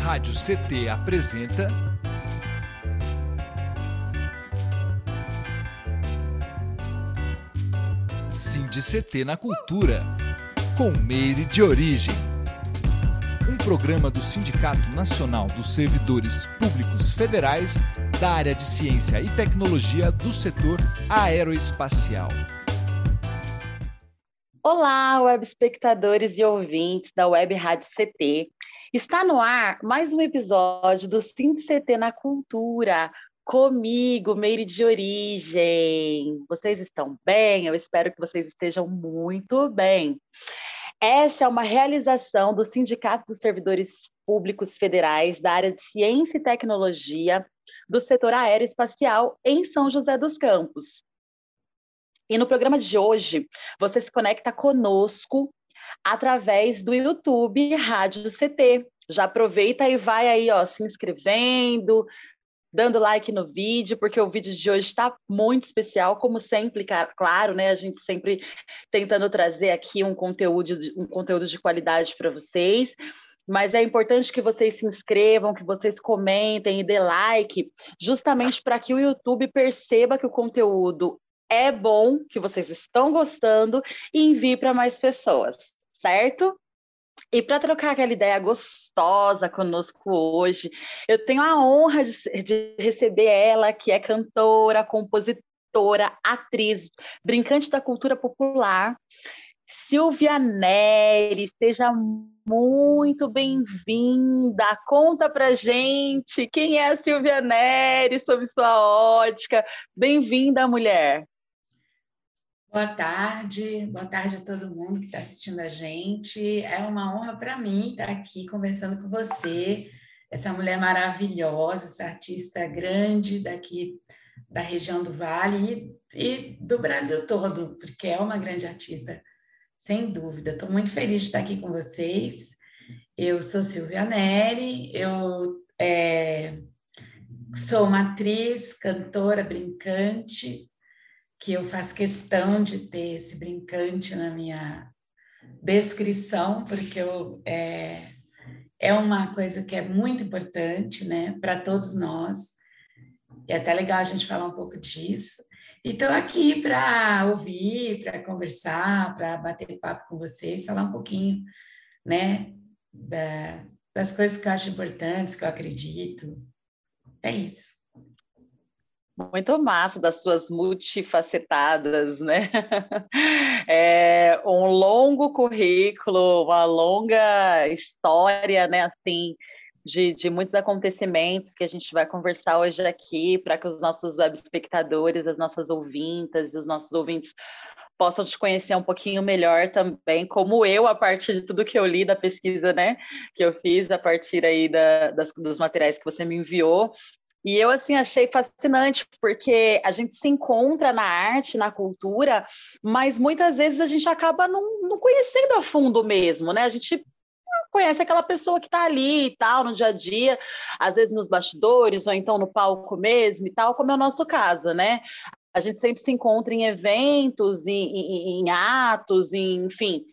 Rádio CT apresenta. Cindy CT na Cultura, com Meire de Origem. Um programa do Sindicato Nacional dos Servidores Públicos Federais da área de Ciência e Tecnologia do setor aeroespacial. Olá, web espectadores e ouvintes da Web Rádio CT. Está no ar mais um episódio do CT na Cultura, comigo, Meire de Origem. Vocês estão bem? Eu espero que vocês estejam muito bem. Essa é uma realização do Sindicato dos Servidores Públicos Federais da área de Ciência e Tecnologia do setor aeroespacial em São José dos Campos. E no programa de hoje, você se conecta conosco através do YouTube Rádio CT. Já aproveita e vai aí, ó, se inscrevendo, dando like no vídeo, porque o vídeo de hoje está muito especial, como sempre, claro, né? A gente sempre tentando trazer aqui um conteúdo um conteúdo de qualidade para vocês. Mas é importante que vocês se inscrevam, que vocês comentem e dê like, justamente para que o YouTube perceba que o conteúdo é bom, que vocês estão gostando e envie para mais pessoas, certo? E para trocar aquela ideia gostosa conosco hoje, eu tenho a honra de, de, receber ela, que é cantora, compositora, atriz, brincante da cultura popular, Silvia Neri. Seja muito bem-vinda. Conta para gente quem é a Silvia Neri, sob sua ótica. Bem-vinda, mulher. Boa tarde, boa tarde a todo mundo que está assistindo a gente. É uma honra para mim estar aqui conversando com você, essa mulher maravilhosa, essa artista grande daqui da região do Vale e, e do Brasil todo, porque é uma grande artista, sem dúvida. Estou muito feliz de estar aqui com vocês. Eu sou Silvia Neri, eu é, sou uma atriz, cantora, brincante, que eu faço questão de ter esse brincante na minha descrição, porque eu, é, é uma coisa que é muito importante né, para todos nós. E é até legal a gente falar um pouco disso. E estou aqui para ouvir, para conversar, para bater papo com vocês, falar um pouquinho né, da, das coisas que eu acho importantes, que eu acredito. É isso. Muito massa das suas multifacetadas, né? É um longo currículo, uma longa história, né? Assim, de, de muitos acontecimentos que a gente vai conversar hoje aqui para que os nossos web espectadores, as nossas ouvintas e os nossos ouvintes possam te conhecer um pouquinho melhor também, como eu, a partir de tudo que eu li da pesquisa, né, que eu fiz a partir aí da, das, dos materiais que você me enviou, e eu, assim, achei fascinante, porque a gente se encontra na arte, na cultura, mas muitas vezes a gente acaba não, não conhecendo a fundo mesmo, né? A gente conhece aquela pessoa que está ali e tal, no dia a dia, às vezes nos bastidores, ou então no palco mesmo e tal, como é o nosso caso, né? A gente sempre se encontra em eventos, em, em, em atos, em, enfim,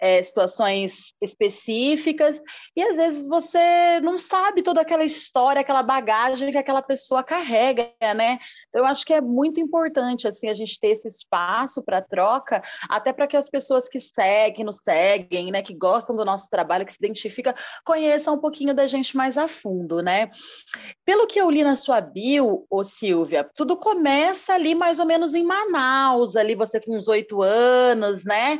é, situações específicas, e às vezes você não sabe toda aquela história, aquela bagagem que aquela pessoa carrega, né? Eu acho que é muito importante assim a gente ter esse espaço para troca, até para que as pessoas que seguem, nos seguem, né, que gostam do nosso trabalho, que se identificam, conheçam um pouquinho da gente mais a fundo, né? Pelo que eu li na sua bio, ô Silvia, tudo começa ali mais ou menos em Manaus, ali você com uns oito anos, né?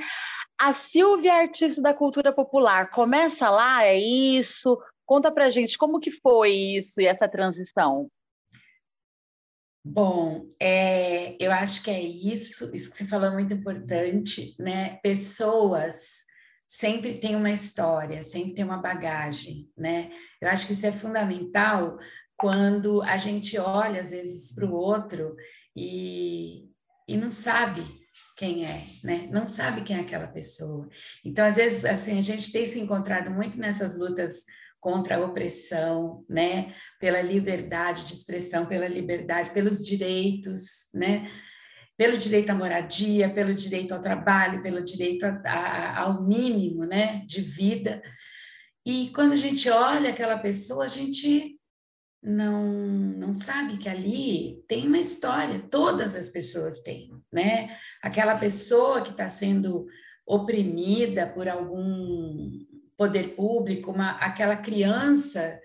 A Silvia, artista da cultura popular, começa lá, é isso? Conta pra gente como que foi isso e essa transição. Bom, é, eu acho que é isso, isso que você falou é muito importante, né? Pessoas sempre têm uma história, sempre tem uma bagagem, né? Eu acho que isso é fundamental quando a gente olha, às vezes, para o outro e, e não sabe quem é, né? Não sabe quem é aquela pessoa. Então, às vezes, assim, a gente tem se encontrado muito nessas lutas contra a opressão, né? Pela liberdade de expressão, pela liberdade, pelos direitos, né? Pelo direito à moradia, pelo direito ao trabalho, pelo direito a, a, ao mínimo, né? De vida. E quando a gente olha aquela pessoa, a gente não, não sabe que ali tem uma história, todas as pessoas têm, né? Aquela pessoa que está sendo oprimida por algum poder público, uma, aquela criança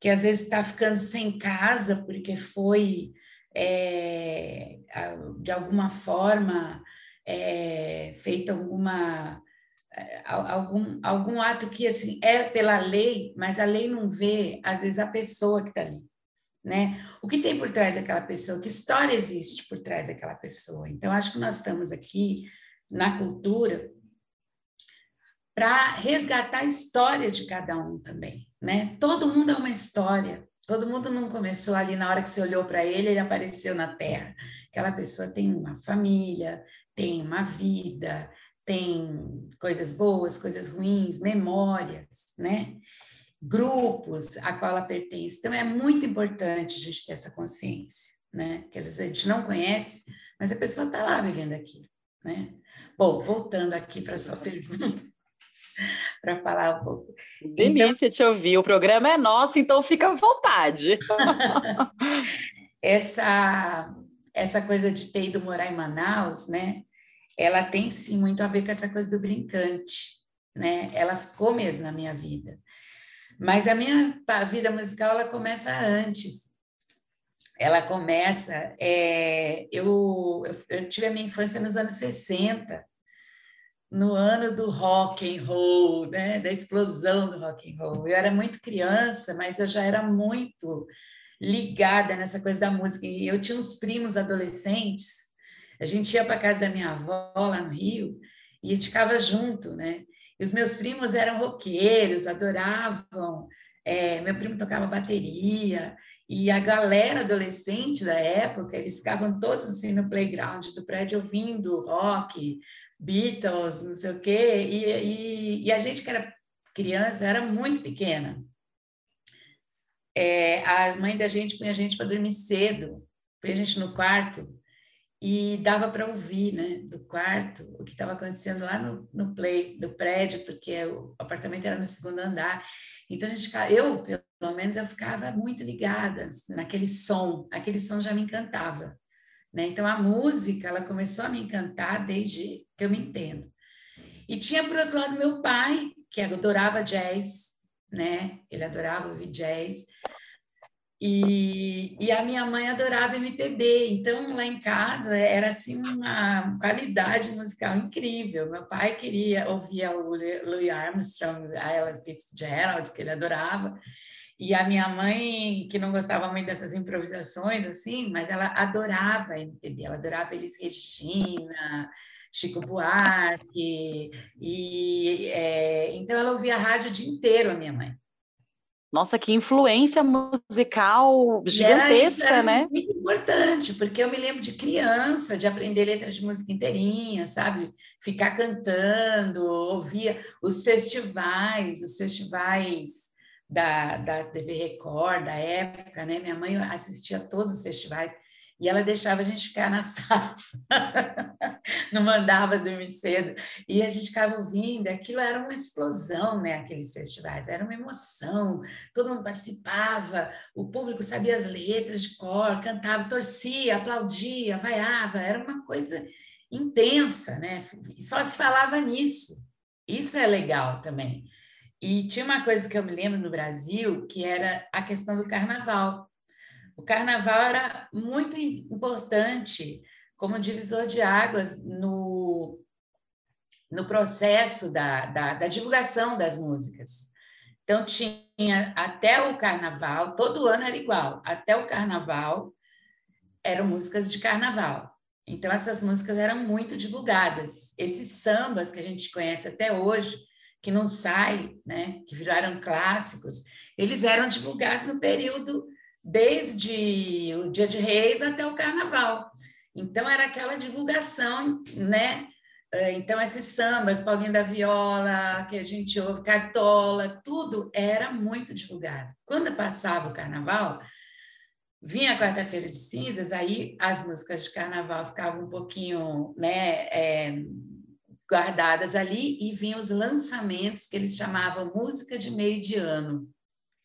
que às vezes está ficando sem casa porque foi, é, de alguma forma, é, feita alguma algum, algum ato que assim é pela lei, mas a lei não vê, às vezes, a pessoa que está ali. Né? O que tem por trás daquela pessoa? Que história existe por trás daquela pessoa? Então, acho que nós estamos aqui na cultura para resgatar a história de cada um também. Né? Todo mundo é uma história. Todo mundo não começou ali na hora que você olhou para ele, ele apareceu na Terra. Aquela pessoa tem uma família, tem uma vida, tem coisas boas, coisas ruins, memórias, né? Grupos a qual ela pertence. Então, é muito importante a gente ter essa consciência, né? Que às vezes a gente não conhece, mas a pessoa está lá vivendo aquilo, né? Bom, voltando aqui para a sua pergunta, para falar um pouco. Delícia então, te ouvir. O programa é nosso, então fica à vontade. essa, essa coisa de ter ido morar em Manaus, né? Ela tem sim muito a ver com essa coisa do brincante, né? Ela ficou mesmo na minha vida. Mas a minha vida musical ela começa antes. Ela começa. É, eu, eu, tive a minha infância nos anos 60, no ano do rock and roll, né? Da explosão do rock and roll. Eu era muito criança, mas eu já era muito ligada nessa coisa da música. E eu tinha uns primos adolescentes a gente ia para casa da minha avó lá no Rio e ficava junto, né? E os meus primos eram roqueiros, adoravam. É, meu primo tocava bateria e a galera adolescente da época, eles ficavam todos assim no playground do prédio ouvindo rock, Beatles, não sei o quê. E, e, e a gente que era criança era muito pequena. É, a mãe da gente punha a gente para dormir cedo, punha a gente no quarto e dava para ouvir, né, do quarto, o que estava acontecendo lá no, no play do prédio, porque o apartamento era no segundo andar. Então a gente, eu pelo menos eu ficava muito ligada naquele som, aquele som já me encantava, né? Então a música ela começou a me encantar desde que eu me entendo. E tinha por outro lado meu pai que adorava jazz, né? Ele adorava ouvir jazz. E, e, a minha mãe adorava MPB, então lá em casa era assim uma qualidade musical incrível. Meu pai queria ouvir o Louis Armstrong, a Ella Fitzgerald, que ele adorava, e a minha mãe, que não gostava muito dessas improvisações, assim, mas ela adorava MPB, ela adorava Elis Regina, Chico Buarque, e é, então ela ouvia rádio o dia inteiro, a minha mãe. Nossa, que influência musical gigantesca, era, era né? Muito importante, porque eu me lembro de criança, de aprender letras de música inteirinha, sabe? Ficar cantando, ouvia os festivais, os festivais da, da TV Record, da época, né? Minha mãe assistia a todos os festivais e ela deixava a gente ficar na sala, não mandava dormir cedo, e a gente ficava ouvindo, aquilo era uma explosão, né, aqueles festivais, era uma emoção, todo mundo participava, o público sabia as letras de cor, cantava, torcia, aplaudia, vaiava, era uma coisa intensa, né, só se falava nisso, isso é legal também. E tinha uma coisa que eu me lembro no Brasil, que era a questão do carnaval, o carnaval era muito importante como divisor de águas no, no processo da, da, da divulgação das músicas. Então, tinha até o carnaval, todo ano era igual, até o carnaval eram músicas de carnaval. Então, essas músicas eram muito divulgadas. Esses sambas que a gente conhece até hoje, que não saem, né, que viraram clássicos, eles eram divulgados no período desde o Dia de Reis até o Carnaval. Então, era aquela divulgação, né? É, então, esses sambas, Paulinho da Viola, que a gente ouve, Cartola, tudo era muito divulgado. Quando passava o carnaval, vinha a quarta-feira de cinzas, aí as músicas de carnaval ficavam um pouquinho, né? É, guardadas ali e vinham os lançamentos que eles chamavam música de meio de ano.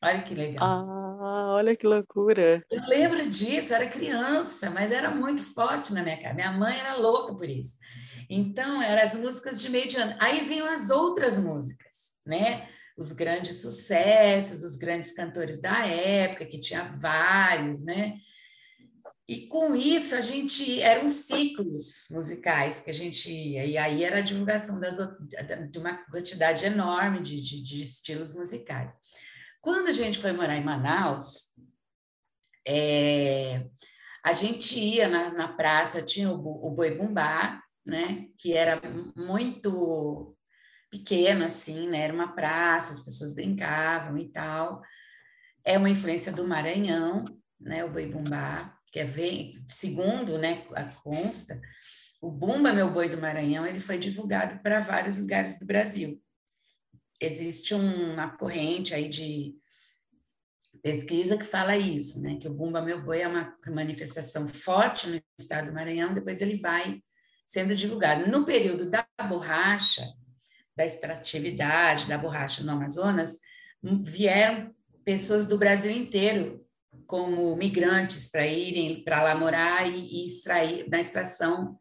Olha que legal. Ah, olha que loucura. Eu lembro disso, era criança, mas era muito forte na minha casa. Minha mãe era louca por isso. Então, eram as músicas de meio de ano. Aí vinham as outras músicas, né? Os grandes sucessos, os grandes cantores da época, que tinha vários, né? E com isso a gente eram ciclos musicais que a gente ia, e aí era a divulgação das, de uma quantidade enorme de, de, de estilos musicais. Quando a gente foi morar em Manaus, é, a gente ia na, na praça, tinha o, o Boi Bumbá, né, que era muito pequeno, assim, né, era uma praça, as pessoas brincavam e tal. É uma influência do Maranhão, né, o Boi Bumbá, que é, segundo, né, a consta, o Bumba Meu Boi do Maranhão, ele foi divulgado para vários lugares do Brasil existe uma corrente aí de pesquisa que fala isso, né? Que o Bumba Meu Boi é uma manifestação forte no estado do Maranhão, depois ele vai sendo divulgado. No período da borracha, da extratividade da borracha no Amazonas, vieram pessoas do Brasil inteiro como migrantes para irem para lá morar e, e extrair na extração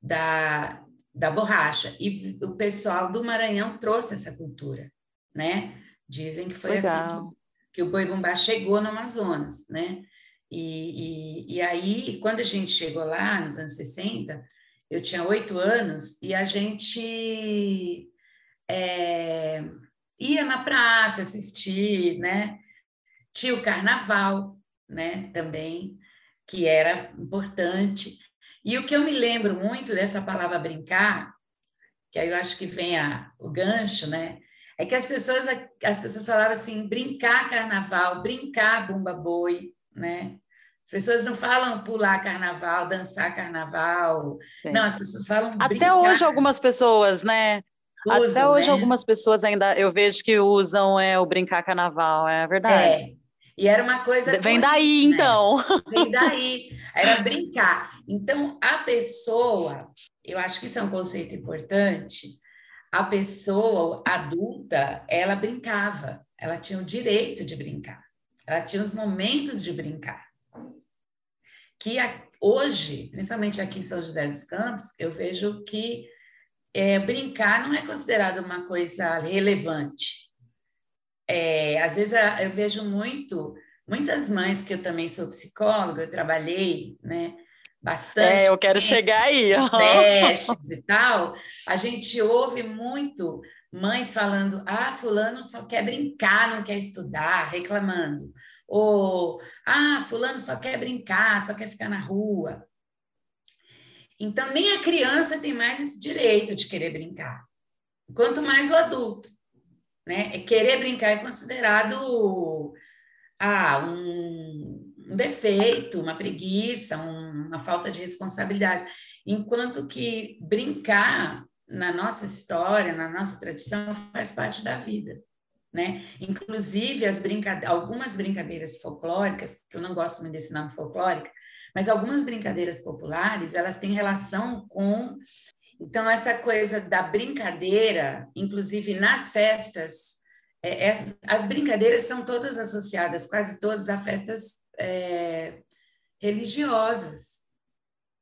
da, da borracha. E o pessoal do Maranhão trouxe essa cultura, né? Dizem que foi assim Legal. assim que, que, o boi bumbá chegou no Amazonas, né? E, e, e, aí, quando a gente chegou lá, nos anos 60, eu tinha oito anos e a gente é, ia na praça assistir, né? Tinha o carnaval, né? Também, que era importante. E o que eu me lembro muito dessa palavra brincar, que aí eu acho que vem a, o gancho, né? É que as pessoas, as pessoas falavam assim, brincar carnaval, brincar bumba boi, né? As pessoas não falam pular carnaval, dançar carnaval. Sim. Não, as pessoas falam Até brincar. hoje algumas pessoas, né? Usam, Até hoje né? algumas pessoas ainda eu vejo que usam é, o brincar carnaval, é verdade. É. E era uma coisa. Vem daí, né? então. Vem daí. Era brincar. Então, a pessoa, eu acho que isso é um conceito importante. A pessoa adulta, ela brincava, ela tinha o direito de brincar, ela tinha os momentos de brincar. Que hoje, principalmente aqui em São José dos Campos, eu vejo que é, brincar não é considerado uma coisa relevante. É, às vezes eu vejo muito, muitas mães que eu também sou psicóloga, eu trabalhei, né? Bastante. É, eu quero chegar aí. Testes e tal. A gente ouve muito mães falando: ah, fulano só quer brincar, não quer estudar, reclamando. Ou, ah, fulano só quer brincar, só quer ficar na rua. Então, nem a criança tem mais esse direito de querer brincar, quanto mais o adulto. Né? Querer brincar é considerado ah, um, um defeito, uma preguiça, um, uma falta de responsabilidade. Enquanto que brincar na nossa história, na nossa tradição, faz parte da vida. Né? Inclusive, as brinca... algumas brincadeiras folclóricas, que eu não gosto muito desse nome folclórica, mas algumas brincadeiras populares, elas têm relação com então, essa coisa da brincadeira, inclusive nas festas, é, é, as brincadeiras são todas associadas, quase todas, a festas é, religiosas.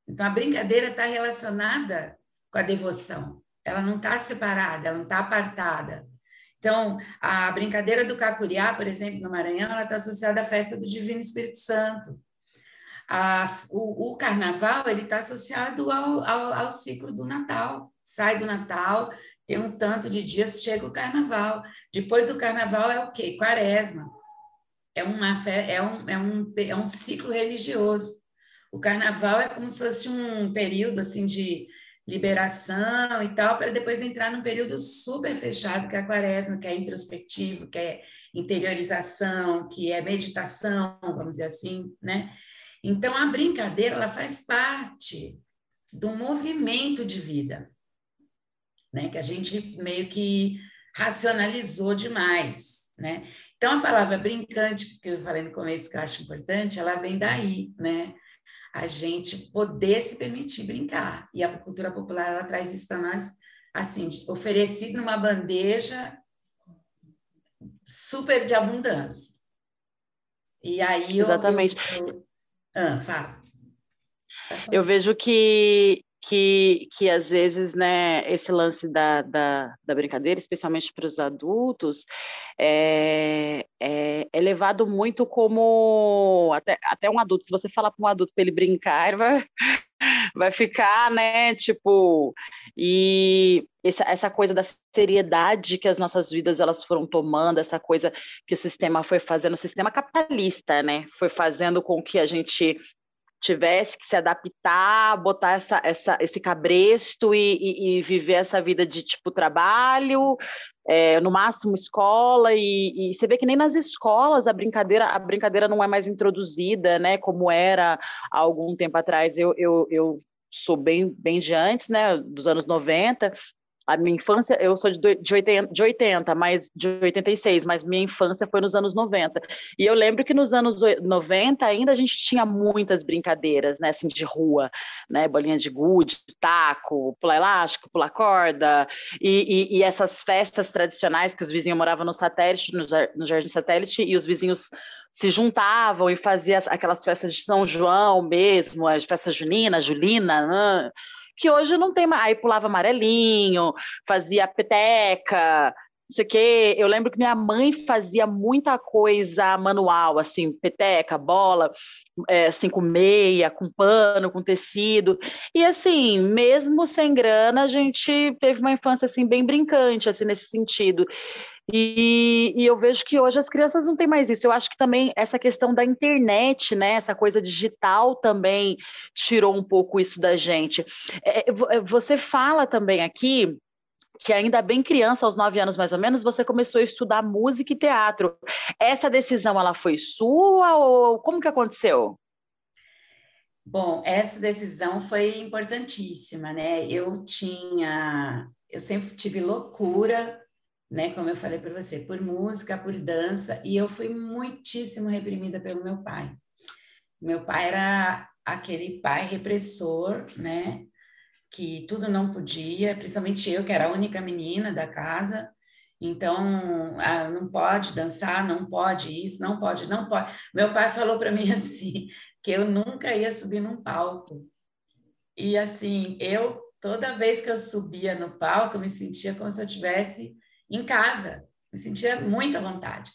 Então, a brincadeira está relacionada com a devoção, ela não está separada, ela não está apartada. Então, a brincadeira do Cacuriá, por exemplo, no Maranhão, ela está associada à festa do Divino Espírito Santo. A, o, o, carnaval ele está associado ao, ao, ao, ciclo do Natal. Sai do Natal, tem um tanto de dias, chega o carnaval. Depois do carnaval é o quê? Quaresma. É, uma é, um, é, um, é um ciclo religioso. O carnaval é como se fosse um período assim de liberação e tal, para depois entrar num período super fechado, que é a quaresma, que é introspectivo, que é interiorização, que é meditação, vamos dizer assim, né? Então, a brincadeira ela faz parte do movimento de vida, né? que a gente meio que racionalizou demais. Né? Então, a palavra brincante, porque eu falei no começo que eu acho importante, ela vem daí, né? A gente poder se permitir brincar. E a cultura popular, ela traz isso para nós assim, oferecido numa bandeja super de abundância. E aí Exatamente. Eu, eu... Ah, fala. Eu vejo que que, que às vezes, né, esse lance da, da, da brincadeira, especialmente para os adultos, é, é, é, levado muito como até, até um adulto, se você falar para um adulto para ele brincar, ele vai, vai ficar, né, tipo, e essa, essa coisa da seriedade que as nossas vidas elas foram tomando, essa coisa que o sistema foi fazendo, o sistema capitalista, né, foi fazendo com que a gente tivesse que se adaptar, botar essa, essa, esse cabresto e, e, e viver essa vida de tipo trabalho, é, no máximo escola, e, e, você vê que nem nas escolas a brincadeira, a brincadeira não é mais introduzida, né? Como era há algum tempo atrás. Eu, eu, eu sou bem, bem de antes, né? Dos anos 90, a minha infância, eu sou de, de, 80, de 80, mas de 86, mas minha infância foi nos anos 90. E eu lembro que nos anos 90 ainda a gente tinha muitas brincadeiras, né, assim, de rua, né, bolinha de gude, taco, pular elástico, pular corda, e, e, e, essas festas tradicionais que os vizinhos moravam no satélite, no, no Jardim Satélite, e os vizinhos se juntavam e faziam aquelas festas de São João mesmo, as festas juninas, julina, que hoje não tem mais. Aí pulava amarelinho, fazia peteca, não sei o quê. Eu lembro que minha mãe fazia muita coisa manual, assim, peteca, bola, é, assim, com meia, com pano, com tecido. E assim, mesmo sem grana, a gente teve uma infância assim bem brincante, assim, nesse sentido. E, e, eu vejo que hoje as crianças não têm mais isso. Eu acho que também essa questão da internet, né, essa coisa digital também tirou um pouco isso da gente. É, é, é, você fala também aqui que ainda bem criança, aos nove anos mais ou menos, você começou a estudar música e teatro. Essa decisão ela foi sua ou como que aconteceu? Bom, essa decisão foi importantíssima, né? Eu tinha, eu sempre tive loucura né? Como eu falei para você, por música, por dança, e eu fui muitíssimo reprimida pelo meu pai. Meu pai era aquele pai repressor, né? Que tudo não podia, principalmente eu, que era a única menina da casa. Então, ah, não pode dançar, não pode isso, não pode, não pode. Meu pai falou para mim assim, que eu nunca ia subir num palco. E assim, eu toda vez que eu subia no palco, eu me sentia como se eu tivesse em casa, me sentia muita vontade.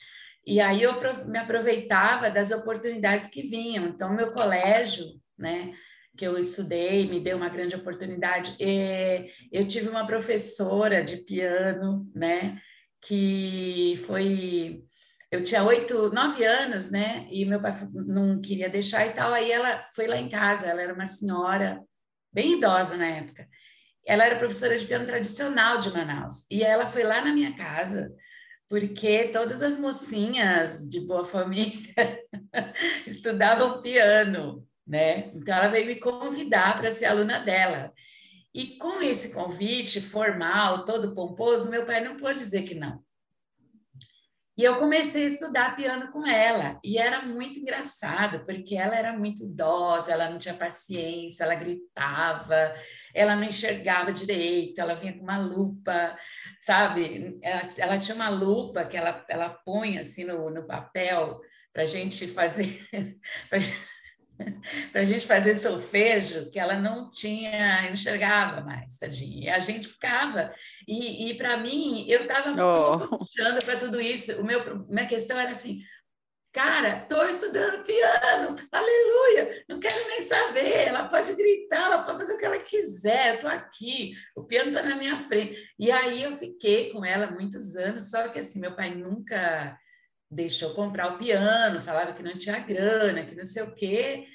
E aí eu me aproveitava das oportunidades que vinham. Então, meu colégio, né, que eu estudei, me deu uma grande oportunidade. E eu tive uma professora de piano, né, que foi eu tinha oito, nove anos, né? E meu pai não queria deixar e tal. Aí ela foi lá em casa. Ela era uma senhora bem idosa na época. Ela era professora de piano tradicional de Manaus. E ela foi lá na minha casa, porque todas as mocinhas de boa família estudavam piano, né? Então ela veio me convidar para ser aluna dela. E com esse convite formal, todo pomposo, meu pai não pôde dizer que não. E eu comecei a estudar piano com ela, e era muito engraçado, porque ela era muito idosa, ela não tinha paciência, ela gritava, ela não enxergava direito, ela vinha com uma lupa, sabe? Ela, ela tinha uma lupa que ela, ela põe assim no, no papel para a gente fazer. para a gente fazer solfejo, que ela não tinha, enxergava mais, tadinha. E a gente ficava. E, e para mim, eu estava oh. puxando para tudo isso. O meu, minha questão era assim: cara, estou estudando piano, aleluia, não quero nem saber. Ela pode gritar, ela pode fazer o que ela quiser, eu estou aqui, o piano está na minha frente. E aí eu fiquei com ela muitos anos, só que assim, meu pai nunca deixou comprar o piano, falava que não tinha grana, que não sei o quê.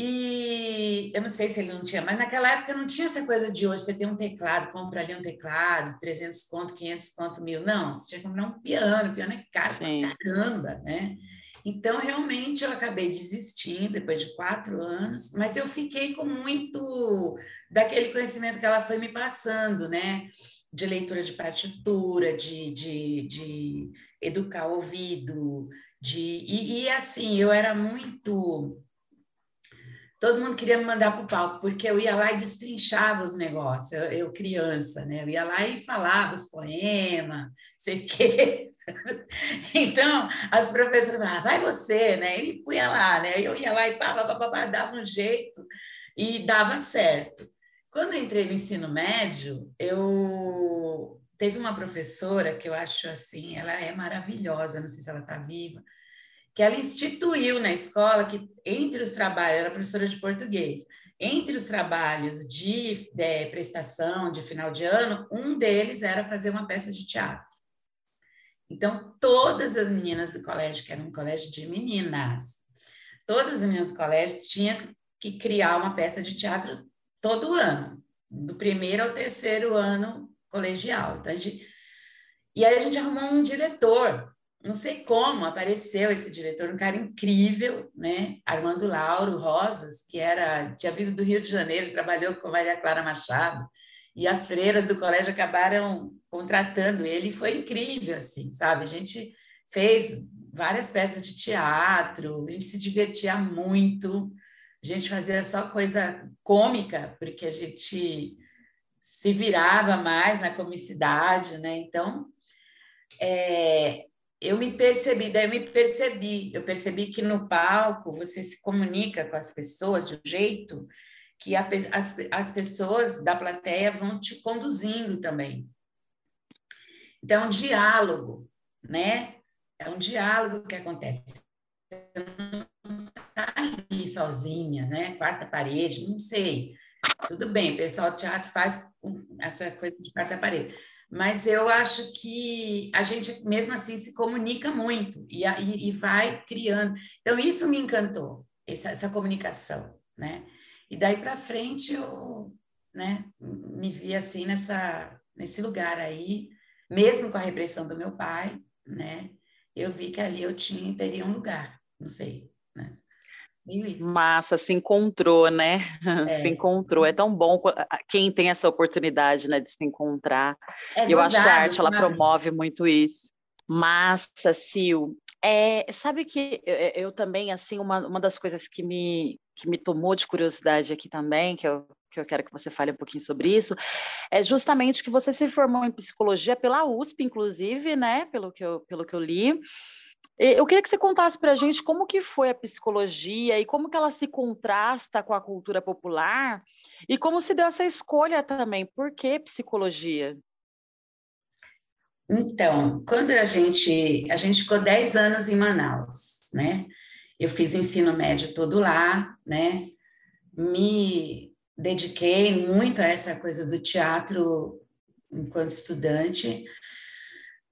E eu não sei se ele não tinha, mas naquela época não tinha essa coisa de hoje, você tem um teclado, compra ali um teclado, 300 conto, 500 conto, mil. Não, você tinha que comprar um piano, o piano é caro Sim. pra caramba, né? Então, realmente, eu acabei desistindo depois de quatro anos, mas eu fiquei com muito daquele conhecimento que ela foi me passando, né? De leitura de partitura, de, de, de educar o ouvido, de... E, e assim, eu era muito todo mundo queria me mandar para o palco, porque eu ia lá e destrinchava os negócios, eu, eu, criança, né? Eu ia lá e falava os poemas, sei o quê. Então, as professoras ah, vai você, né? E punha lá, né? Eu ia lá e pá, pá, pá, pá, dava um jeito e dava certo. Quando entrei no ensino médio, eu teve uma professora que eu acho assim, ela é maravilhosa, não sei se ela está viva, que ela instituiu na escola que entre os trabalhos, ela é professora de português, entre os trabalhos de, de, prestação de final de ano, um deles era fazer uma peça de teatro. Então, todas as meninas do colégio, que era um colégio de meninas, todas as meninas do colégio tinham que criar uma peça de teatro todo ano, do primeiro ao terceiro ano colegial. Então. E aí a gente arrumou um diretor não sei como apareceu esse diretor, um cara incrível, né? Armando Lauro Rosas, que era tinha vindo do Rio de Janeiro, trabalhou com Maria Clara Machado, e as freiras do colégio acabaram contratando ele, e foi incrível, assim, sabe? A gente fez várias peças de teatro, a gente se divertia muito, a gente fazia só coisa cômica, porque a gente se virava mais na comicidade, né? Então, é, eu me percebi, daí eu me percebi, eu percebi que no palco você se comunica com as pessoas de um jeito que a, as, as pessoas da plateia vão te conduzindo também. Então, é um diálogo, né? É um diálogo que acontece. Você não ali sozinha, né? Quarta parede, não sei. Tudo bem, o pessoal do teatro faz essa coisa de quarta parede mas eu acho que a gente mesmo assim se comunica muito e, e, e vai criando. Então, isso me encantou, essa, essa comunicação, né? E daí para frente eu né, me vi assim nessa, nesse lugar aí, mesmo com a repressão do meu pai, né? Eu vi que ali eu tinha, teria um lugar, não sei, né? Massa, se encontrou, né? É. Se encontrou. É tão bom quem tem essa oportunidade, né, de se encontrar. É eu acho que a arte ela promove muito isso. Massa, Sil. É, sabe que eu, eu, também, assim, uma, uma das coisas que me, que me tomou de curiosidade aqui também, que eu, que eu quero que você fale um pouquinho sobre isso, é justamente que você se formou em psicologia pela USP, inclusive, né? Pelo que eu, pelo que eu li. Eu queria que você contasse para a gente como que foi a psicologia e como que ela se contrasta com a cultura popular e como se deu essa escolha também. Por que psicologia? Então, quando a gente a gente ficou 10 anos em Manaus, né? Eu fiz o ensino médio todo lá, né? Me dediquei muito a essa coisa do teatro enquanto estudante.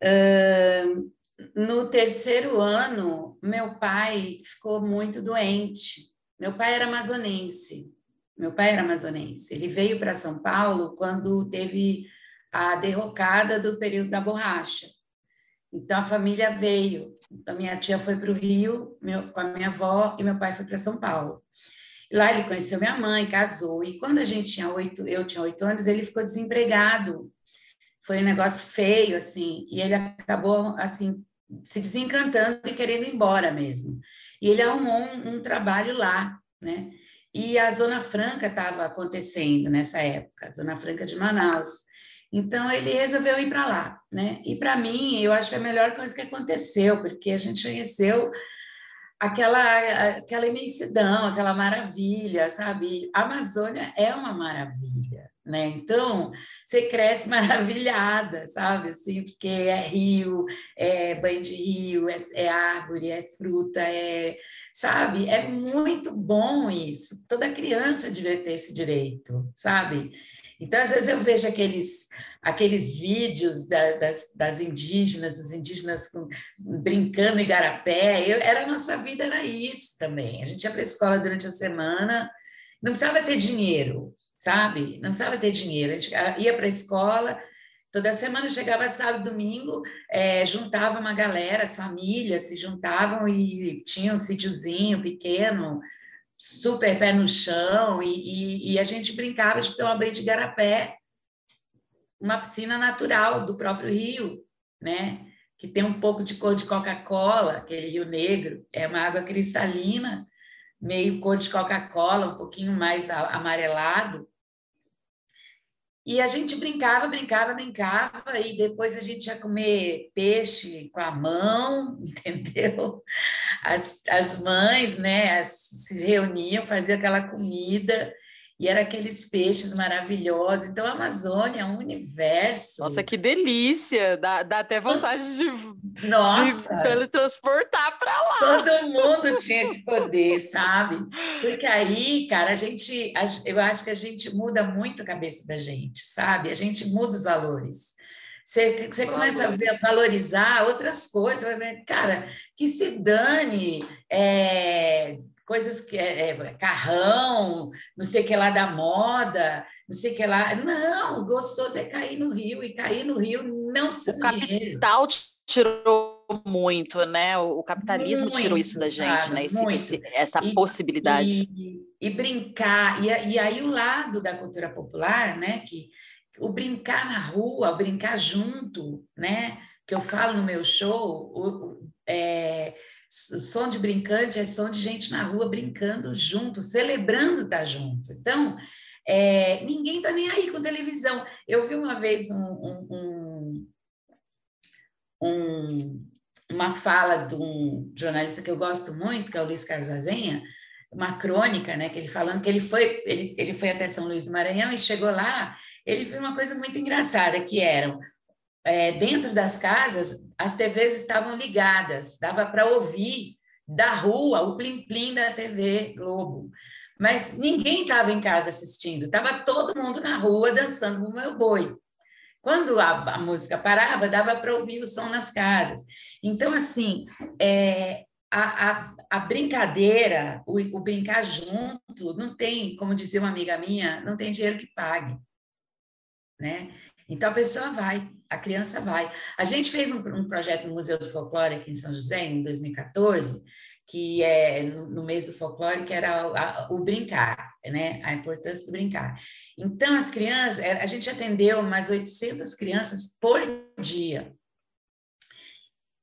Uh, no terceiro ano, meu pai ficou muito doente. Meu pai era amazonense. Meu pai era amazonense. Ele veio para São Paulo quando teve a derrocada do período da borracha. Então a família veio. Então minha tia foi para o Rio meu, com a minha avó e meu pai foi para São Paulo. Lá ele conheceu minha mãe, casou. E quando a gente tinha oito, eu tinha oito anos, ele ficou desempregado foi um negócio feio, assim, e ele acabou, assim, se desencantando e querendo ir embora mesmo. E ele arrumou um, um trabalho lá, né? E a Zona Franca estava acontecendo nessa época, Zona Franca de Manaus. Então ele resolveu ir para lá, né? E para mim, eu acho que foi a melhor coisa que aconteceu, porque a gente conheceu aquela aquela imensidão, aquela maravilha, sabe? A Amazônia é uma maravilha, né? Então, você cresce maravilhada, sabe? Assim, porque é rio, é banho de rio, é, é, árvore, é fruta, é, sabe? É muito bom isso. Toda criança devia ter esse direito, sabe? Então, às vezes eu vejo aqueles aqueles vídeos da, das, das, indígenas, dos indígenas com, brincando em garapé. Eu, era a nossa vida era isso também. A gente ia para a escola durante a semana, não precisava ter dinheiro, sabe? Não precisava ter dinheiro. A gente ia para a escola, toda semana chegava sábado, domingo, é, juntava uma galera, as famílias se juntavam e tinha um sítiozinho pequeno, super pé no chão, e, e, e a gente brincava de tomar banho de garapé, uma piscina natural do próprio rio, né? Que tem um pouco de cor de Coca-Cola, aquele rio negro, é uma água cristalina, meio cor de Coca-Cola, um pouquinho mais amarelado. E a gente brincava, brincava, brincava, e depois a gente ia comer peixe com a mão, entendeu? As, as mães, né, as, se reuniam, faziam aquela comida, e era aqueles peixes maravilhosos. Então, a Amazônia é um universo. Nossa, que delícia! Dá, dá até vontade de, Nossa. de teletransportar para lá. Todo mundo tinha que poder, sabe? Porque aí, cara, a gente, eu acho que a gente muda muito a cabeça da gente, sabe? A gente muda os valores. Você, você começa a, ver, valorizar outras coisas, cara, que se dane. É, coisas que é, é, carrão, não sei o que lá da moda, não sei o que lá. Não, gostoso é cair no rio, e cair no rio não precisa o de dinheiro. O capital tirou muito, né? O capitalismo muito, tirou isso da gente, sabe? né? Esse, esse, essa e, possibilidade. E, e brincar, e, e, aí o lado da cultura popular, né? Que o brincar na rua, o brincar junto, né? Que eu falo no meu show, o, é, som de brincante é som de gente na rua brincando junto, celebrando estar junto. Então, é, ninguém está nem aí com televisão. Eu vi uma vez um, um, um, uma fala de um jornalista que eu gosto muito, que é o Luiz Carlos Azenha, uma crônica, né, que ele falando que ele foi, ele, ele foi até São Luís do Maranhão e chegou lá, ele viu uma coisa muito engraçada, que eram é, dentro das casas, as TVs estavam ligadas, dava para ouvir da rua o plim-plim da TV Globo. Mas ninguém estava em casa assistindo, estava todo mundo na rua dançando o meu boi. Quando a, a música parava, dava para ouvir o som nas casas. Então, assim, é, a, a, a, brincadeira, o, o brincar junto, não tem, como dizia uma amiga minha, não tem dinheiro que pague. Né? Então a pessoa vai, a criança vai. A gente fez um, um projeto no Museu do Folclore aqui em São José, em 2014, que é no, mês do folclore, que era a, o brincar, né? A importância do brincar. Então, as crianças, é, a gente atendeu mais 800 crianças por dia.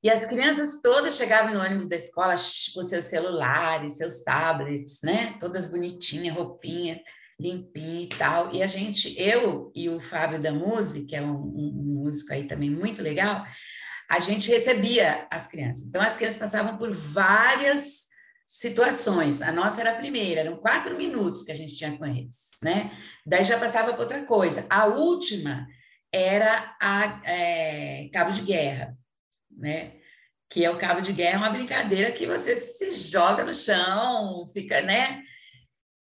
E as crianças todas chegavam no ônibus da escola com seus celulares, seus tablets, né? Todas bonitinhas, roupinha limpinho e tal. E a gente, eu e o Fábio da Muse, que é um, um, músico aí também muito legal, a gente recebia as crianças. Então, as crianças passavam por várias situações. A nossa era a primeira, eram quatro minutos que a gente tinha com eles, né? Daí já passava para outra coisa. A última era a é, cabo de guerra, né? Que é o cabo de guerra, uma brincadeira que você se joga no chão, fica, né?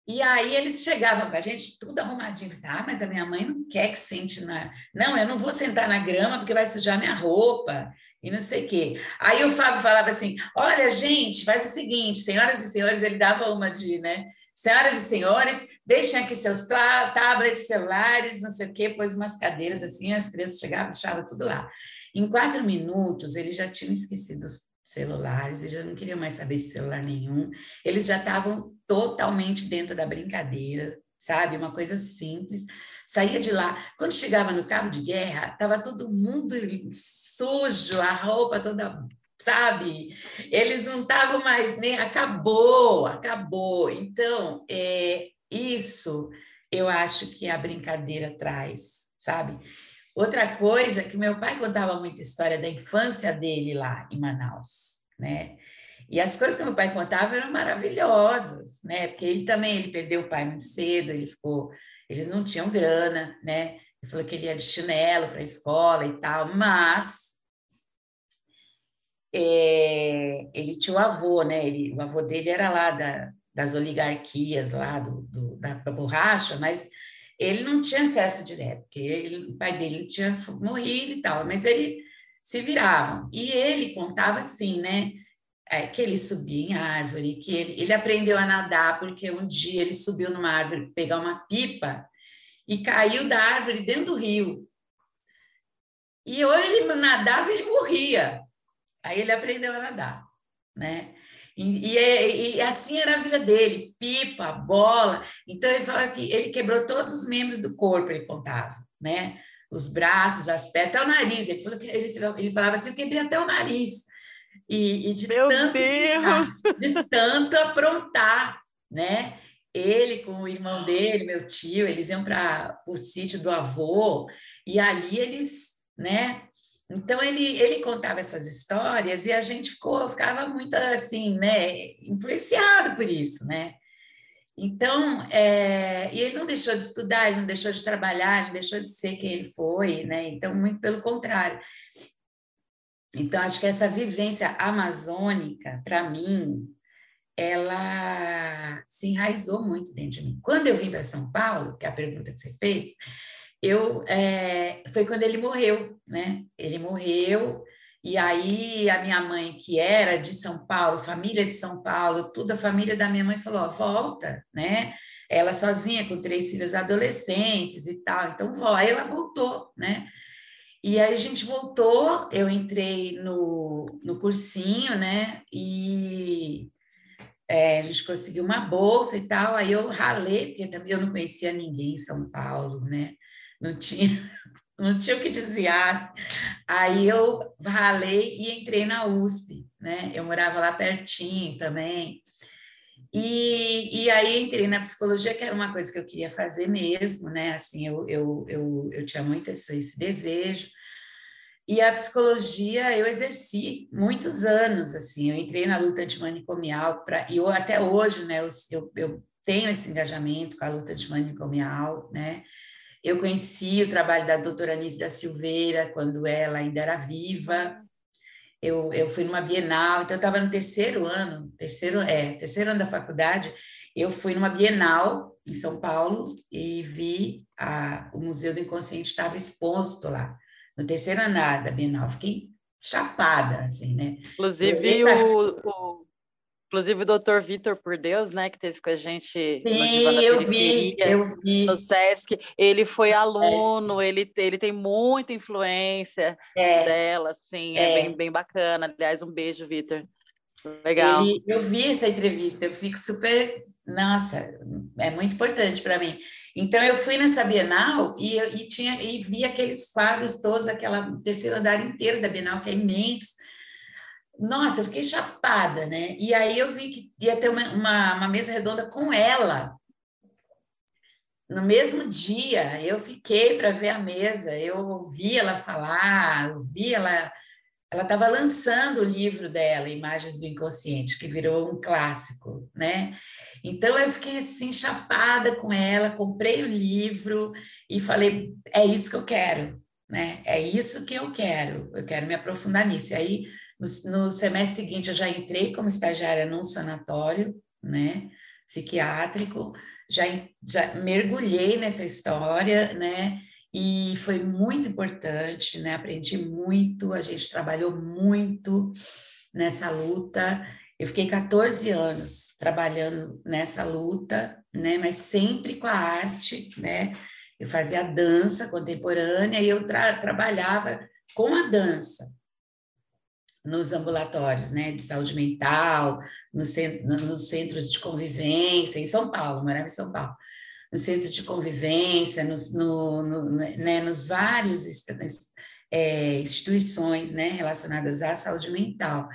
E aí eles chegavam com a gente, tudo arrumadinho. Ah, mas a minha mãe não quer que sente na. Não, eu não vou sentar na grama porque vai sujar minha roupa e não sei o quê. Aí o Fábio falava assim: olha, gente, faz o seguinte, senhoras e senhores, ele dava uma de, né? Senhoras e senhores, deixem aqui seus tablets, celulares, não sei o quê, pôs umas cadeiras assim, as crianças chegavam, deixavam tudo lá. Em quatro minutos, eles já tinham esquecido os celulares, eles já não queriam mais saber de celular nenhum, eles já estavam totalmente dentro da brincadeira, sabe? Uma coisa simples. Saía de lá, quando chegava no cabo de guerra, estava todo mundo sujo, a roupa toda, sabe? Eles não estavam mais nem acabou, acabou. Então, é isso eu acho que a brincadeira traz, sabe? Outra coisa que meu pai contava muita história da infância dele lá em Manaus, né? E as coisas que meu pai contava eram maravilhosas, né? Porque ele também ele perdeu o pai muito cedo, ele ficou, eles não tinham grana, né? Ele falou que ele ia de chinelo para a escola e tal, mas é, ele tinha o avô, né? Ele, o avô dele era lá da, das oligarquias lá do, do da, da borracha, mas ele não tinha acesso direto, porque ele, o pai dele tinha morrido e tal, mas ele se virava. E ele contava assim, né? É, que ele subia em árvore, que ele, ele aprendeu a nadar porque um dia ele subiu numa árvore pegar uma pipa e caiu da árvore dentro do rio. E ou ele nadava, ele morria. Aí ele aprendeu a nadar, né? E, e, e, assim era a vida dele, pipa, bola. Então ele fala que ele quebrou todos os membros do corpo, ele contava, né? Os braços, as pernas, até o nariz. Ele, falou que, ele, ele falava assim, eu quebrei até o nariz. E, e de, Meu tanto Deus! de tanto aprontar, né? Ele com o irmão dele, meu tio, eles iam para o sítio do avô e ali eles, né? Então ele ele contava essas histórias e a gente ficou ficava muito assim, né? Influenciado por isso, né? Então, é, e ele não deixou de estudar, ele não deixou de trabalhar, ele não deixou de ser quem ele foi, né? Então, muito pelo contrário. Então, acho que essa vivência amazônica, para mim, ela se enraizou muito dentro de mim. Quando eu vim para São Paulo, que é a pergunta que você fez, eu é, foi quando ele morreu, né? Ele morreu e aí a minha mãe, que era de São Paulo, família de São Paulo, toda a família da minha mãe falou: ó, volta, né? Ela sozinha com três filhos adolescentes e tal, então vó. Aí ela voltou, né? E aí a gente voltou, eu entrei no, no cursinho, né? E é, a gente conseguiu uma bolsa e tal. Aí eu ralei, porque também eu não conhecia ninguém em São Paulo, né? Não tinha não tinha o que desviar. Aí eu ralei e entrei na USP, né? Eu morava lá pertinho também. E, e aí entrei na psicologia, que era uma coisa que eu queria fazer mesmo, né? Assim, eu, eu, eu, eu tinha muito esse, esse desejo. E a psicologia eu exerci muitos anos, assim, eu entrei na luta antimanicomial, pra, e eu até hoje, né, eu, eu, eu tenho esse engajamento com a luta antimanicomial, né, eu conheci o trabalho da doutora Anise da Silveira quando ela ainda era viva. Eu, eu fui numa Bienal, então eu estava no terceiro ano, terceiro, é, terceiro ano da faculdade, eu fui numa Bienal em São Paulo e vi a, o Museu do Inconsciente estava exposto lá, no terceiro andar da Bienal. Fiquei chapada, assim, né? Inclusive, o, o, Inclusive o doutor Vitor Por Deus, né, que teve com a gente Sim, eu vi, eu vi. no SESC, ele foi aluno, ele, ele tem muita influência é, dela, assim, é, é, bem, bem bacana. Aliás, um beijo, Vitor. Legal. Ele, eu vi essa entrevista, eu fico super. Nossa, é muito importante para mim. Então, eu fui nessa Bienal e, e, tinha, e vi aqueles quadros todos, aquela terceiro andar inteiro da Bienal, que é imenso nossa, eu fiquei chapada, né? E aí eu vi que ia ter uma, uma, uma mesa redonda com ela. No mesmo dia, eu fiquei para ver a mesa, eu ouvi ela falar, ouvi ela. Ela estava lançando o livro dela, Imagens do Inconsciente, que virou um clássico, né? Então eu fiquei assim, chapada com ela, comprei o livro e falei: é isso que eu quero, né? É isso que eu quero, eu quero me aprofundar nisso. E aí no, semestre seguinte, eu já entrei como estagiária num sanatório, né, psiquiátrico, já, já mergulhei nessa história, né, e foi muito importante, né, aprendi muito, a gente trabalhou muito nessa luta, eu fiquei 14 anos trabalhando nessa luta, né, mas sempre com a arte, né, eu fazia dança contemporânea e eu tra trabalhava com a dança, nos ambulatórios né, de saúde mental, no centro, nos centros de convivência, em São Paulo, morava em São Paulo, no centro de convivência, nos, no, no, né, nos vários é, instituições né, relacionadas à saúde mental,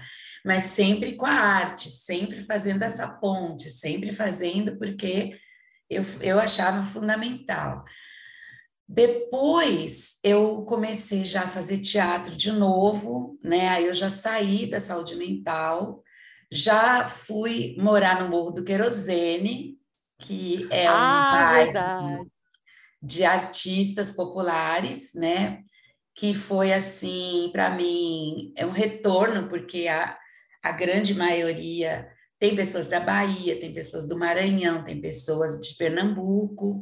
mas sempre com a arte, sempre fazendo essa ponte, sempre fazendo porque eu, eu achava fundamental. Depois eu comecei já a fazer teatro de novo, né? Aí eu já saí da saúde mental, já fui morar no Morro do Querosene, que é um ah, bairro de artistas populares, né? Que foi assim, para mim, é um retorno, porque a, a grande maioria tem pessoas da Bahia, tem pessoas do Maranhão, tem pessoas de Pernambuco,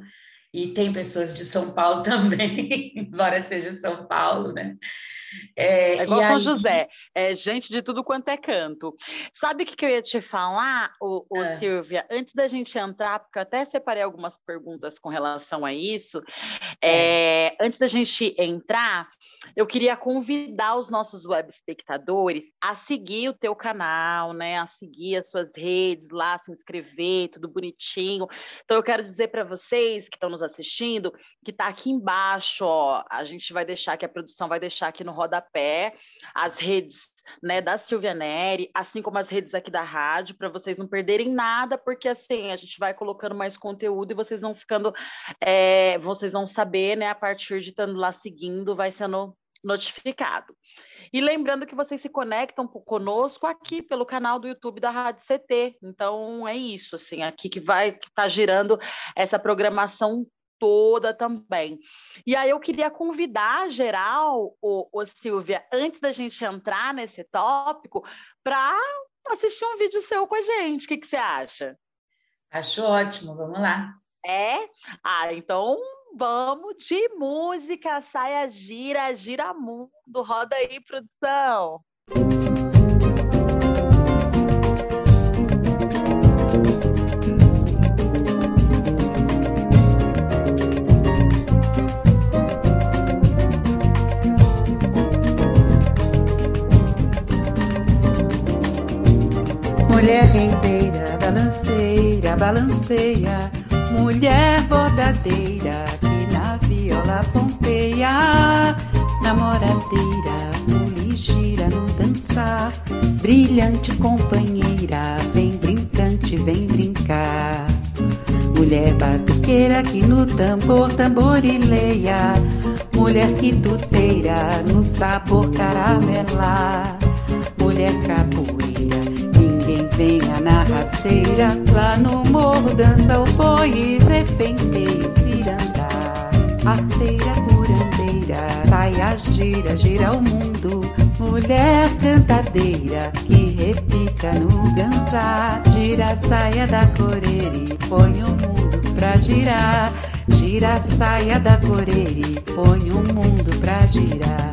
e tem pessoas de São Paulo também, embora seja São Paulo, né? É, é igual São aí... José, é gente de tudo quanto é canto. Sabe o que, que eu ia te falar, o, o ah. Silvia? Antes da gente entrar, porque eu até separei algumas perguntas com relação a isso. É. É, antes da gente entrar, eu queria convidar os nossos web espectadores a seguir o teu canal, né? A seguir as suas redes lá, se inscrever, tudo bonitinho. Então eu quero dizer para vocês que estão nos assistindo que está aqui embaixo, ó. A gente vai deixar que a produção vai deixar aqui no rodapé as redes né, da Silvia Neri, assim como as redes aqui da rádio, para vocês não perderem nada, porque assim a gente vai colocando mais conteúdo e vocês vão ficando, é, vocês vão saber, né, a partir de estando lá seguindo, vai sendo notificado. E lembrando que vocês se conectam conosco aqui pelo canal do YouTube da Rádio CT. Então é isso, assim, aqui que vai estar tá girando essa programação toda também. E aí eu queria convidar geral, o, o Silvia, antes da gente entrar nesse tópico, para assistir um vídeo seu com a gente. O que, que você acha? Acho ótimo, vamos lá. É? Ah, então vamos de música, saia gira, gira mundo, roda aí, produção. Mulher rendeira, balanceira, balanceia Mulher bordadeira que na viola ponteia, namoradeira, ligeira no dançar, brilhante companheira, vem brincante, vem brincar. Mulher batuqueira que no tambor tamborileia, mulher que tuteira no sabor caramelar, mulher capoeira venha na rasteira, lá no morro dança o boi e serpenteia ciranda. Arteira, curandeira, saia, gira, gira o mundo. Mulher cantadeira que repica no ganzá. Gira a saia da coreira põe o mundo pra girar. Gira a saia da coreira põe o mundo pra girar.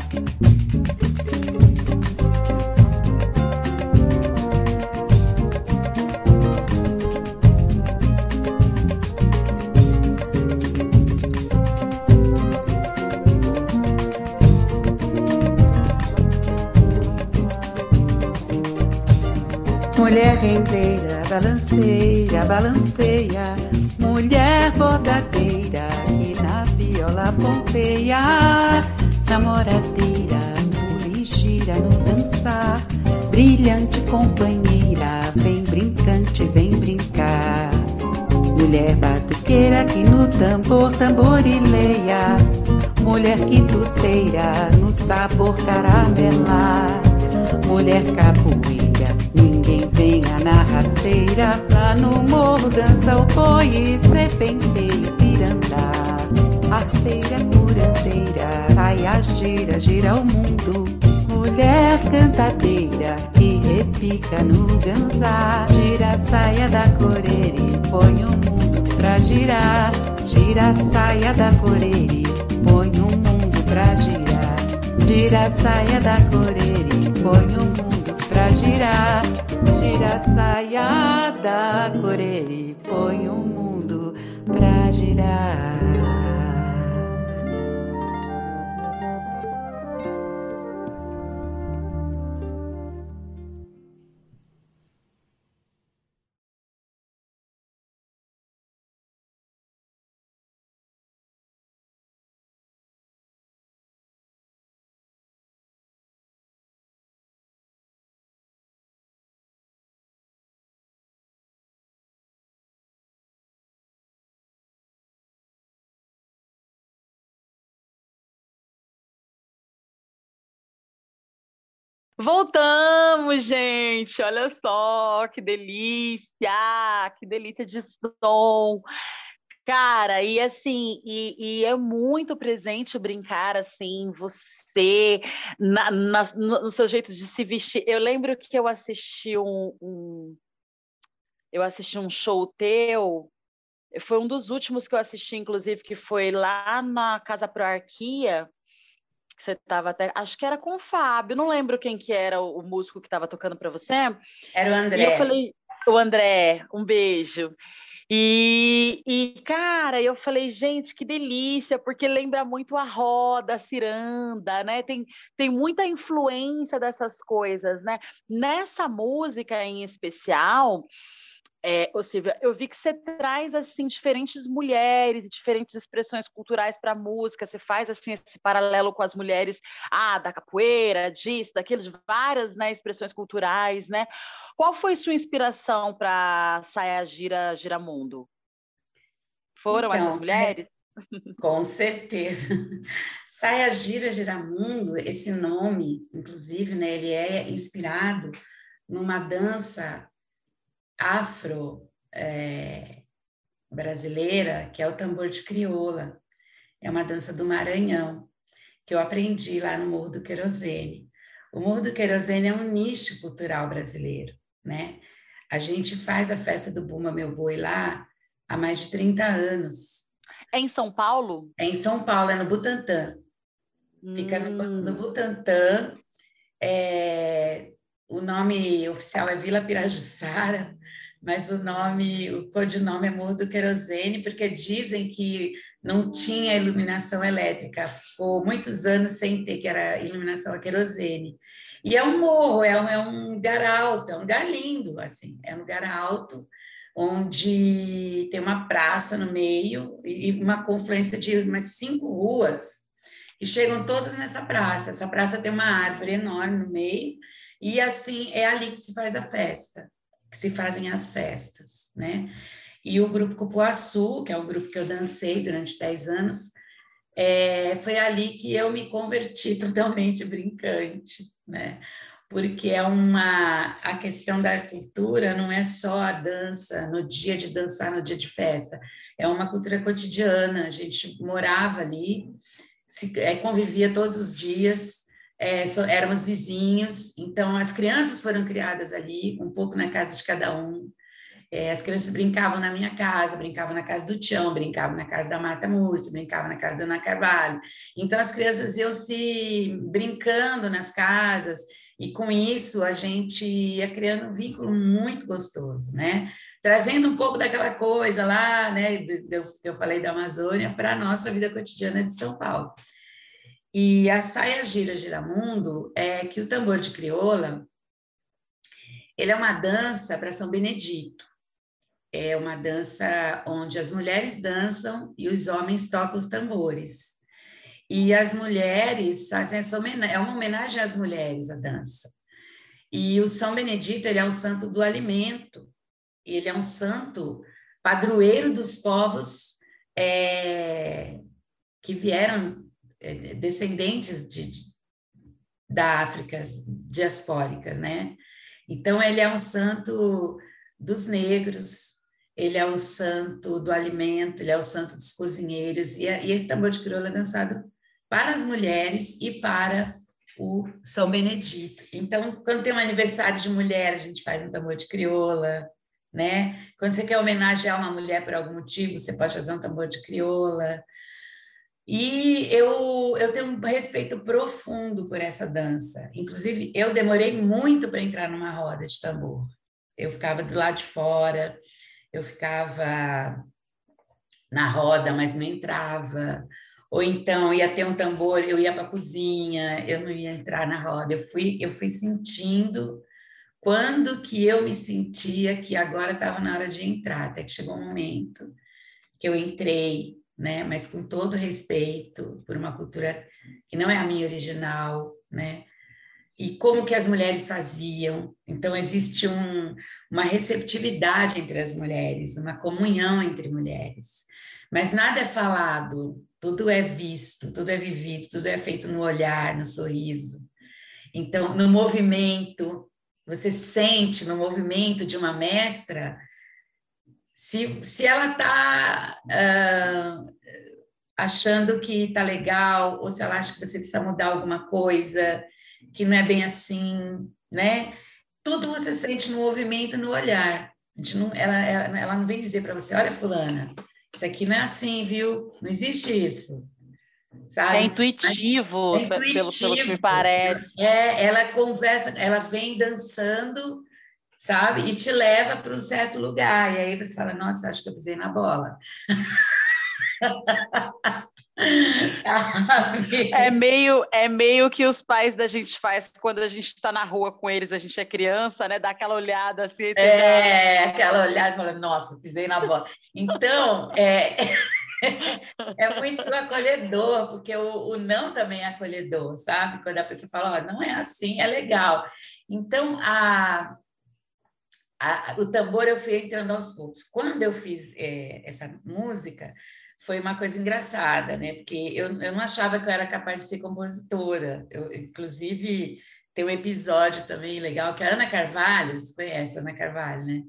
Mulher rendeira, balanceia, balanceia. Mulher bordadeira que na viola ponteia. Namoradeira, gira no dançar. Brilhante companheira, vem brincante, vem brincar. Mulher batuqueira que no tambor tamborileia. Mulher quintuteira no sabor caramelar. Mulher capoeira Ninguém venha na rasteira, lá no morro dança o boi e serpenteia cirandar. Arteira, curandeira, saia, gira, gira o mundo. Mulher cantadeira que repica no ganzá. Gira a saia da coreira e põe o mundo pra girar. Gira a saia da coreira e põe o mundo pra girar. Gira a saia da coreira e põe o mundo pra girar. Gira a saia da coreira e põe o mundo pra girar. Voltamos, gente! Olha só, que delícia! Que delícia de som! Cara, e assim, e, e, é muito presente brincar assim, você, na, na, no seu jeito de se vestir. Eu lembro que eu assisti um, um, eu assisti um show teu, foi um dos últimos que eu assisti, inclusive, que foi lá na Casa Proarquia, que você estava até. Acho que era com o Fábio, não lembro quem que era o, o músico que estava tocando para você. Era o André. E eu falei, o André, um beijo. E, e, cara, eu falei, gente, que delícia, porque lembra muito a roda, a ciranda, né? Tem, tem muita influência dessas coisas, né? Nessa música em especial, É, ô Silvia, eu vi que você traz assim diferentes mulheres e diferentes expressões culturais para a música. Você faz assim esse paralelo com as mulheres, ah, da capoeira, disso, daqueles várias, né, expressões culturais, né? Qual foi sua inspiração para Saia Gira Giramundo? Foram então, essas mulheres? Com certeza. Saia Gira Giramundo, esse nome, inclusive, né, ele é inspirado numa dança afro é, brasileira, que é o tambor de crioula. É uma dança do Maranhão, que eu aprendi lá no Morro do Querosene. O Morro do Querosene é um nicho cultural brasileiro, né? A gente faz a festa do Bumba Meu Boi lá há mais de 30 anos. É em São Paulo? É em São Paulo, é no Butantã. Fica no, no hum. Butantã. É, o nome oficial é Vila Pirajussara, mas o nome, o codinome é Morro do Querosene, porque dizem que não tinha iluminação elétrica, ficou muitos anos sem ter, que era iluminação a querosene. E é um morro, é um, é um lugar alto, é um lugar lindo, assim, é um lugar alto, onde tem uma praça no meio e uma confluência de umas cinco ruas, que chegam todas nessa praça. Essa praça tem uma árvore enorme no meio, e assim é ali que se faz a festa, que se fazem as festas, né? E o grupo Cupuaçu, que é o grupo que eu dancei durante 10 anos, é, foi ali que eu me converti totalmente brincante, né? Porque é uma a questão da cultura não é só a dança no dia de dançar, no dia de festa, é uma cultura cotidiana. A gente morava ali, se, é, convivia todos os dias, é, so, éramos vizinhos, então as crianças foram criadas ali, um pouco na casa de cada um. É, as crianças brincavam na minha casa, brincavam na casa do Tião, brincavam na casa da Marta Múrcia, brincavam na casa da Ana Carvalho. Então as crianças iam se brincando nas casas, e com isso a gente ia criando um vínculo muito gostoso, né? Trazendo um pouco daquela coisa lá, né? Eu, eu falei da Amazônia para a nossa vida cotidiana de São Paulo. E a saia gira giramundo é que o tambor de crioula ele é uma dança para São Benedito. É uma dança onde as mulheres dançam e os homens tocam os tambores. E as mulheres fazem essa homenagem, é uma homenagem às mulheres a dança. E o São Benedito, ele é o santo do alimento. Ele é um santo padroeiro dos povos é, que vieram descendentes de, de, da África diaspórica, né? Então, ele é um santo dos negros, ele é o santo do alimento, ele é o santo dos cozinheiros, e, e esse tambor de crioula é dançado para as mulheres e para o São Benedito. Então, quando tem um aniversário de mulher, a gente faz um tambor de crioula, né? Quando você quer homenagear uma mulher por algum motivo, você pode fazer um tambor de crioula. E eu, eu tenho um respeito profundo por essa dança. Inclusive, eu demorei muito para entrar numa roda de tambor. Eu ficava do lado de fora, eu ficava na roda, mas não entrava. Ou então ia ter um tambor, eu ia para a cozinha, eu não ia entrar na roda. Eu fui, eu fui sentindo quando que eu me sentia que agora estava na hora de entrar, até que chegou um momento que eu entrei né? Mas com todo respeito por uma cultura que não é a minha original, né? E como que as mulheres faziam. Então existe um, uma receptividade entre as mulheres, uma comunhão entre mulheres. Mas nada é falado, tudo é visto, tudo é vivido, tudo é feito no olhar, no sorriso. Então, no movimento, você sente no movimento de uma mestra se, se ela está uh, ah, achando que está legal, ou se ela acha que você precisa mudar alguma coisa, que não é bem assim, né? Tudo você sente no movimento, no olhar. A gente não, ela, ela, ela não vem dizer para você, olha, fulana, isso aqui não é assim, viu? Não existe isso. Sabe? É intuitivo, é intuitivo. Pelo, pelo que me parece. É, ela conversa, ela vem dançando sabe? E te leva para um certo lugar. E aí você fala, nossa, acho que eu pisei na bola. Sabe? É meio, é meio que os pais da gente faz quando a gente está na rua com eles, a gente é criança, né? Dá aquela olhada assim. É, já... aquela olhada e fala, nossa, pisei na bola. Então, é, é muito acolhedor, porque o, o, não também é acolhedor, sabe? Quando a pessoa fala, oh, não é assim, é legal. Então, a, a, o tambor eu fui entrando aos poucos. Quando eu fiz é, essa música, foi uma coisa engraçada, né? Porque eu, eu não achava que eu era capaz de ser compositora. Eu, inclusive, tem um episódio também legal que a Ana Carvalho, você conhece a Ana Carvalho, né?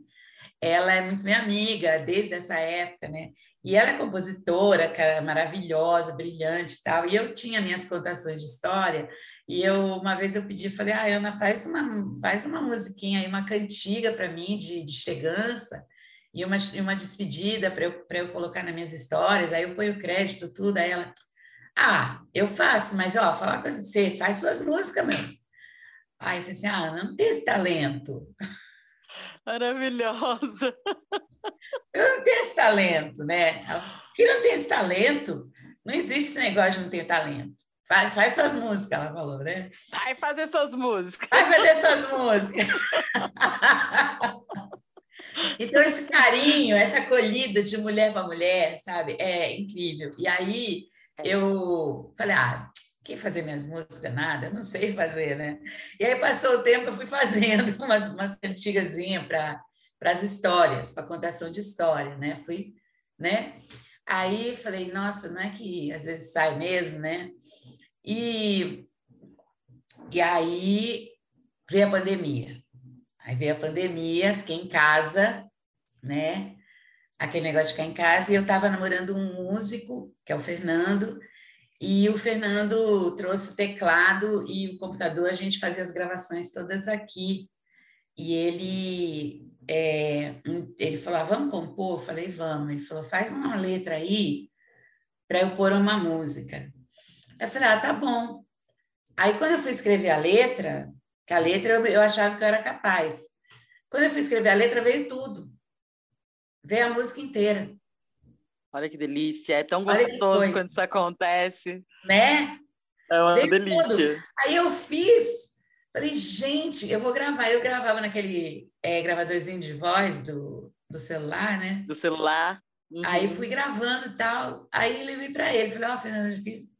Ela é muito minha amiga desde essa época, né? E ela é compositora, cara, maravilhosa, brilhante e tal. E eu tinha minhas contações de história. E eu uma vez eu pedi, falei, ah, Ana, faz uma faz uma musiquinha aí, uma cantiga para mim de, de chegança e uma, uma despedida para eu, eu colocar nas minhas histórias, aí eu ponho crédito, tudo, aí ela, ah, eu faço, mas ó, falar uma coisa pra você, faz suas músicas, meu. Aí eu falei assim, ah, não tem esse talento. Maravilhosa. Eu não tenho esse talento, né? Que não tem esse talento, não existe esse negócio de não ter talento. Faz, faz suas músicas, ela falou, né? Vai fazer suas músicas. Vai fazer suas músicas. Então, esse carinho, essa acolhida de mulher para mulher, sabe, é incrível. E aí é. eu falei, ah, quem fazer minhas músicas? Nada, eu não sei fazer, né? E aí passou o tempo, eu fui fazendo umas, umas cantigazinhas para as histórias, para contação de história, né? Fui, né? Aí falei, nossa, não é que às vezes sai mesmo, né? E, e aí veio a pandemia. Aí veio a pandemia, fiquei em casa, né? Aquele negócio de ficar em casa, e eu estava namorando um músico, que é o Fernando, e o Fernando trouxe o teclado e o computador, a gente fazia as gravações todas aqui. E ele, é, ele falou: ah, vamos compor? Eu falei: vamos. Ele falou: faz uma letra aí para eu pôr uma música. Eu falei: ah, tá bom. Aí, quando eu fui escrever a letra, que a letra eu, eu achava que eu era capaz. Quando eu fui escrever a letra, veio tudo. Veio a música inteira. Olha que delícia, é tão gostoso quando isso acontece. Né? É uma veio delícia. Tudo. Aí eu fiz, falei, gente, eu vou gravar. Eu gravava naquele é, gravadorzinho de voz do, do celular, né? Do celular. Uhum. Aí fui gravando e tal. Aí levei para ele, falei, ó, oh, Fernando, eu fiz,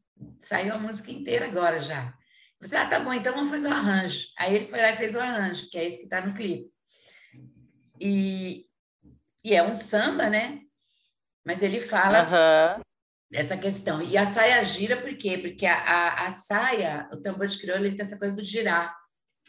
saiu a música inteira agora já. Você, ah, tá bom, então vamos fazer o arranjo. Aí ele foi lá e fez o arranjo, que é esse que está no clipe. E, e é um samba, né? Mas ele fala uhum. essa questão. E a saia gira por quê? Porque a, a, a saia, o tambor de crioulo, ele tem essa coisa do girar,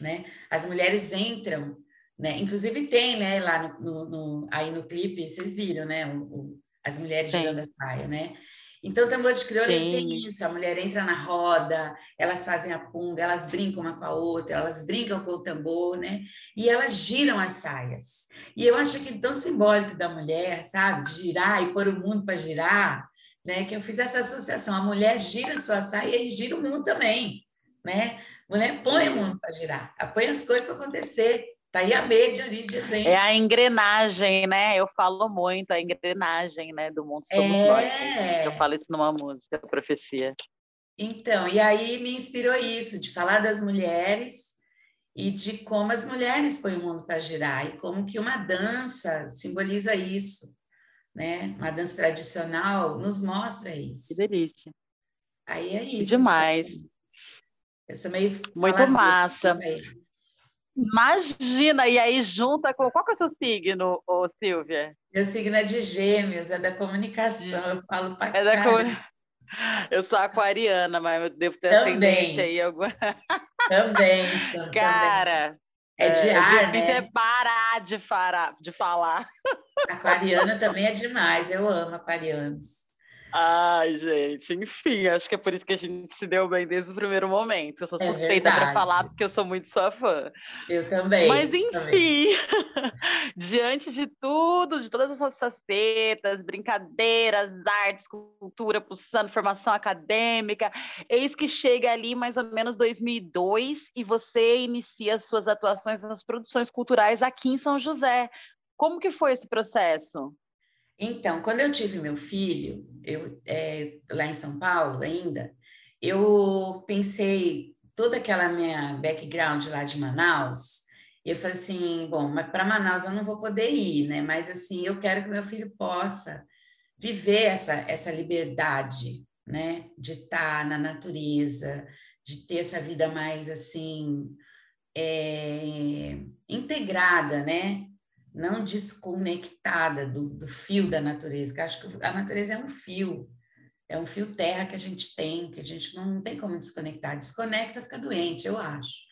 né? As mulheres entram, né? Inclusive tem, né, lá no, no, no aí no clipe, vocês viram, né? O, o, as mulheres Sim. girando a saia, né? Então, o tambor de crioula tem isso, a mulher entra na roda, elas fazem a punga, elas brincam uma com a outra, elas brincam com o tambor, né? E elas giram as saias. E eu acho aquilo tão simbólico da mulher, sabe? De girar e pôr o mundo para girar, né? Que eu fiz essa associação. A mulher gira a sua saia e gira o mundo também, né? A mulher põe o mundo para girar, põe as coisas para acontecer. Tá aí a origem de exemplo. É a engrenagem, né? Eu falo muito, a engrenagem, né? Do mundo somos é... nós. Eu falo isso numa música, profecia. Então, e aí me inspirou isso, de falar das mulheres e de como as mulheres põem o mundo para girar e como que uma dança simboliza isso, né? Uma dança tradicional nos mostra isso. Que delícia. Aí é isso. Que demais. Eu sou meio Muito massa. Imagina, e aí junta com. Qual que é o seu signo, ô, Silvia? Meu signo é de gêmeos, é da comunicação, eu falo para é da. Eu sou aquariana, mas eu devo ter ascendente aí alguma. Também, Cara. Também. É de é, ar, né? é parar de, falar, de falar. Aquariana também é demais, eu amo aquarianos. Ai, gente, enfim, acho que é por isso que a gente se deu bem desde o primeiro momento. Eu sou é suspeita para falar porque eu sou muito sua fã. Eu também. Mas enfim, também. diante de tudo, de todas essas facetas, brincadeiras, artes, cultura, pulsando, formação acadêmica, eis que chega ali mais ou menos 2002 e você inicia suas atuações nas produções culturais aqui em São José. Como que foi esse processo? Então, quando eu tive meu filho, eu, é, lá em São Paulo ainda, eu pensei toda aquela minha background lá de Manaus, eu falei assim, bom, mas para Manaus eu não vou poder ir, né? Mas assim, eu quero que meu filho possa viver essa, essa liberdade, né? De estar na natureza, de ter essa vida mais assim é, integrada, né? Não desconectada do, do fio da natureza, que acho que a natureza é um fio, é um fio terra que a gente tem, que a gente não, não tem como desconectar. Desconecta, fica doente, eu acho.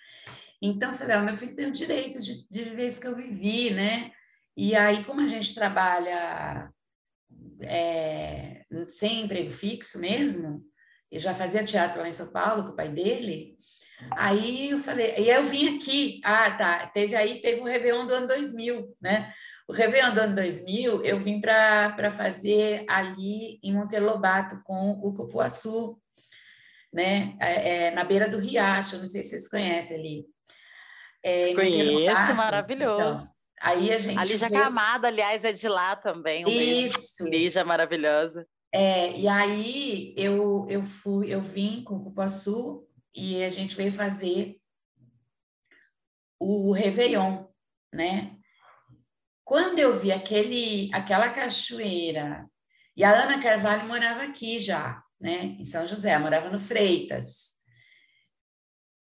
Então, eu falei, oh, meu filho tem o direito de, de viver isso que eu vivi, né? E aí, como a gente trabalha é, sem emprego fixo mesmo, eu já fazia teatro lá em São Paulo com o pai dele, aí eu falei, e eu vim aqui, ah, tá, teve aí, teve o Réveillon do ano 2000, né? O Réveillon do ano 2000, eu vim para fazer ali em Monteiro Lobato com o Cupuaçu, né? É, é, na beira do Riacho, não sei se vocês conhecem ali. É, Conheço, maravilhoso. Então, Aí a gente. A Lígia vê... Camada, aliás, é de lá também. Um Isso. Lígia maravilhosa. É, e aí eu, eu fui, eu vim com o Cupuaçu e a gente veio fazer o Réveillon, né? Quando eu vi aquele, aquela cachoeira, e a Ana Carvalho morava aqui já, né? Em São José, morava no Freitas.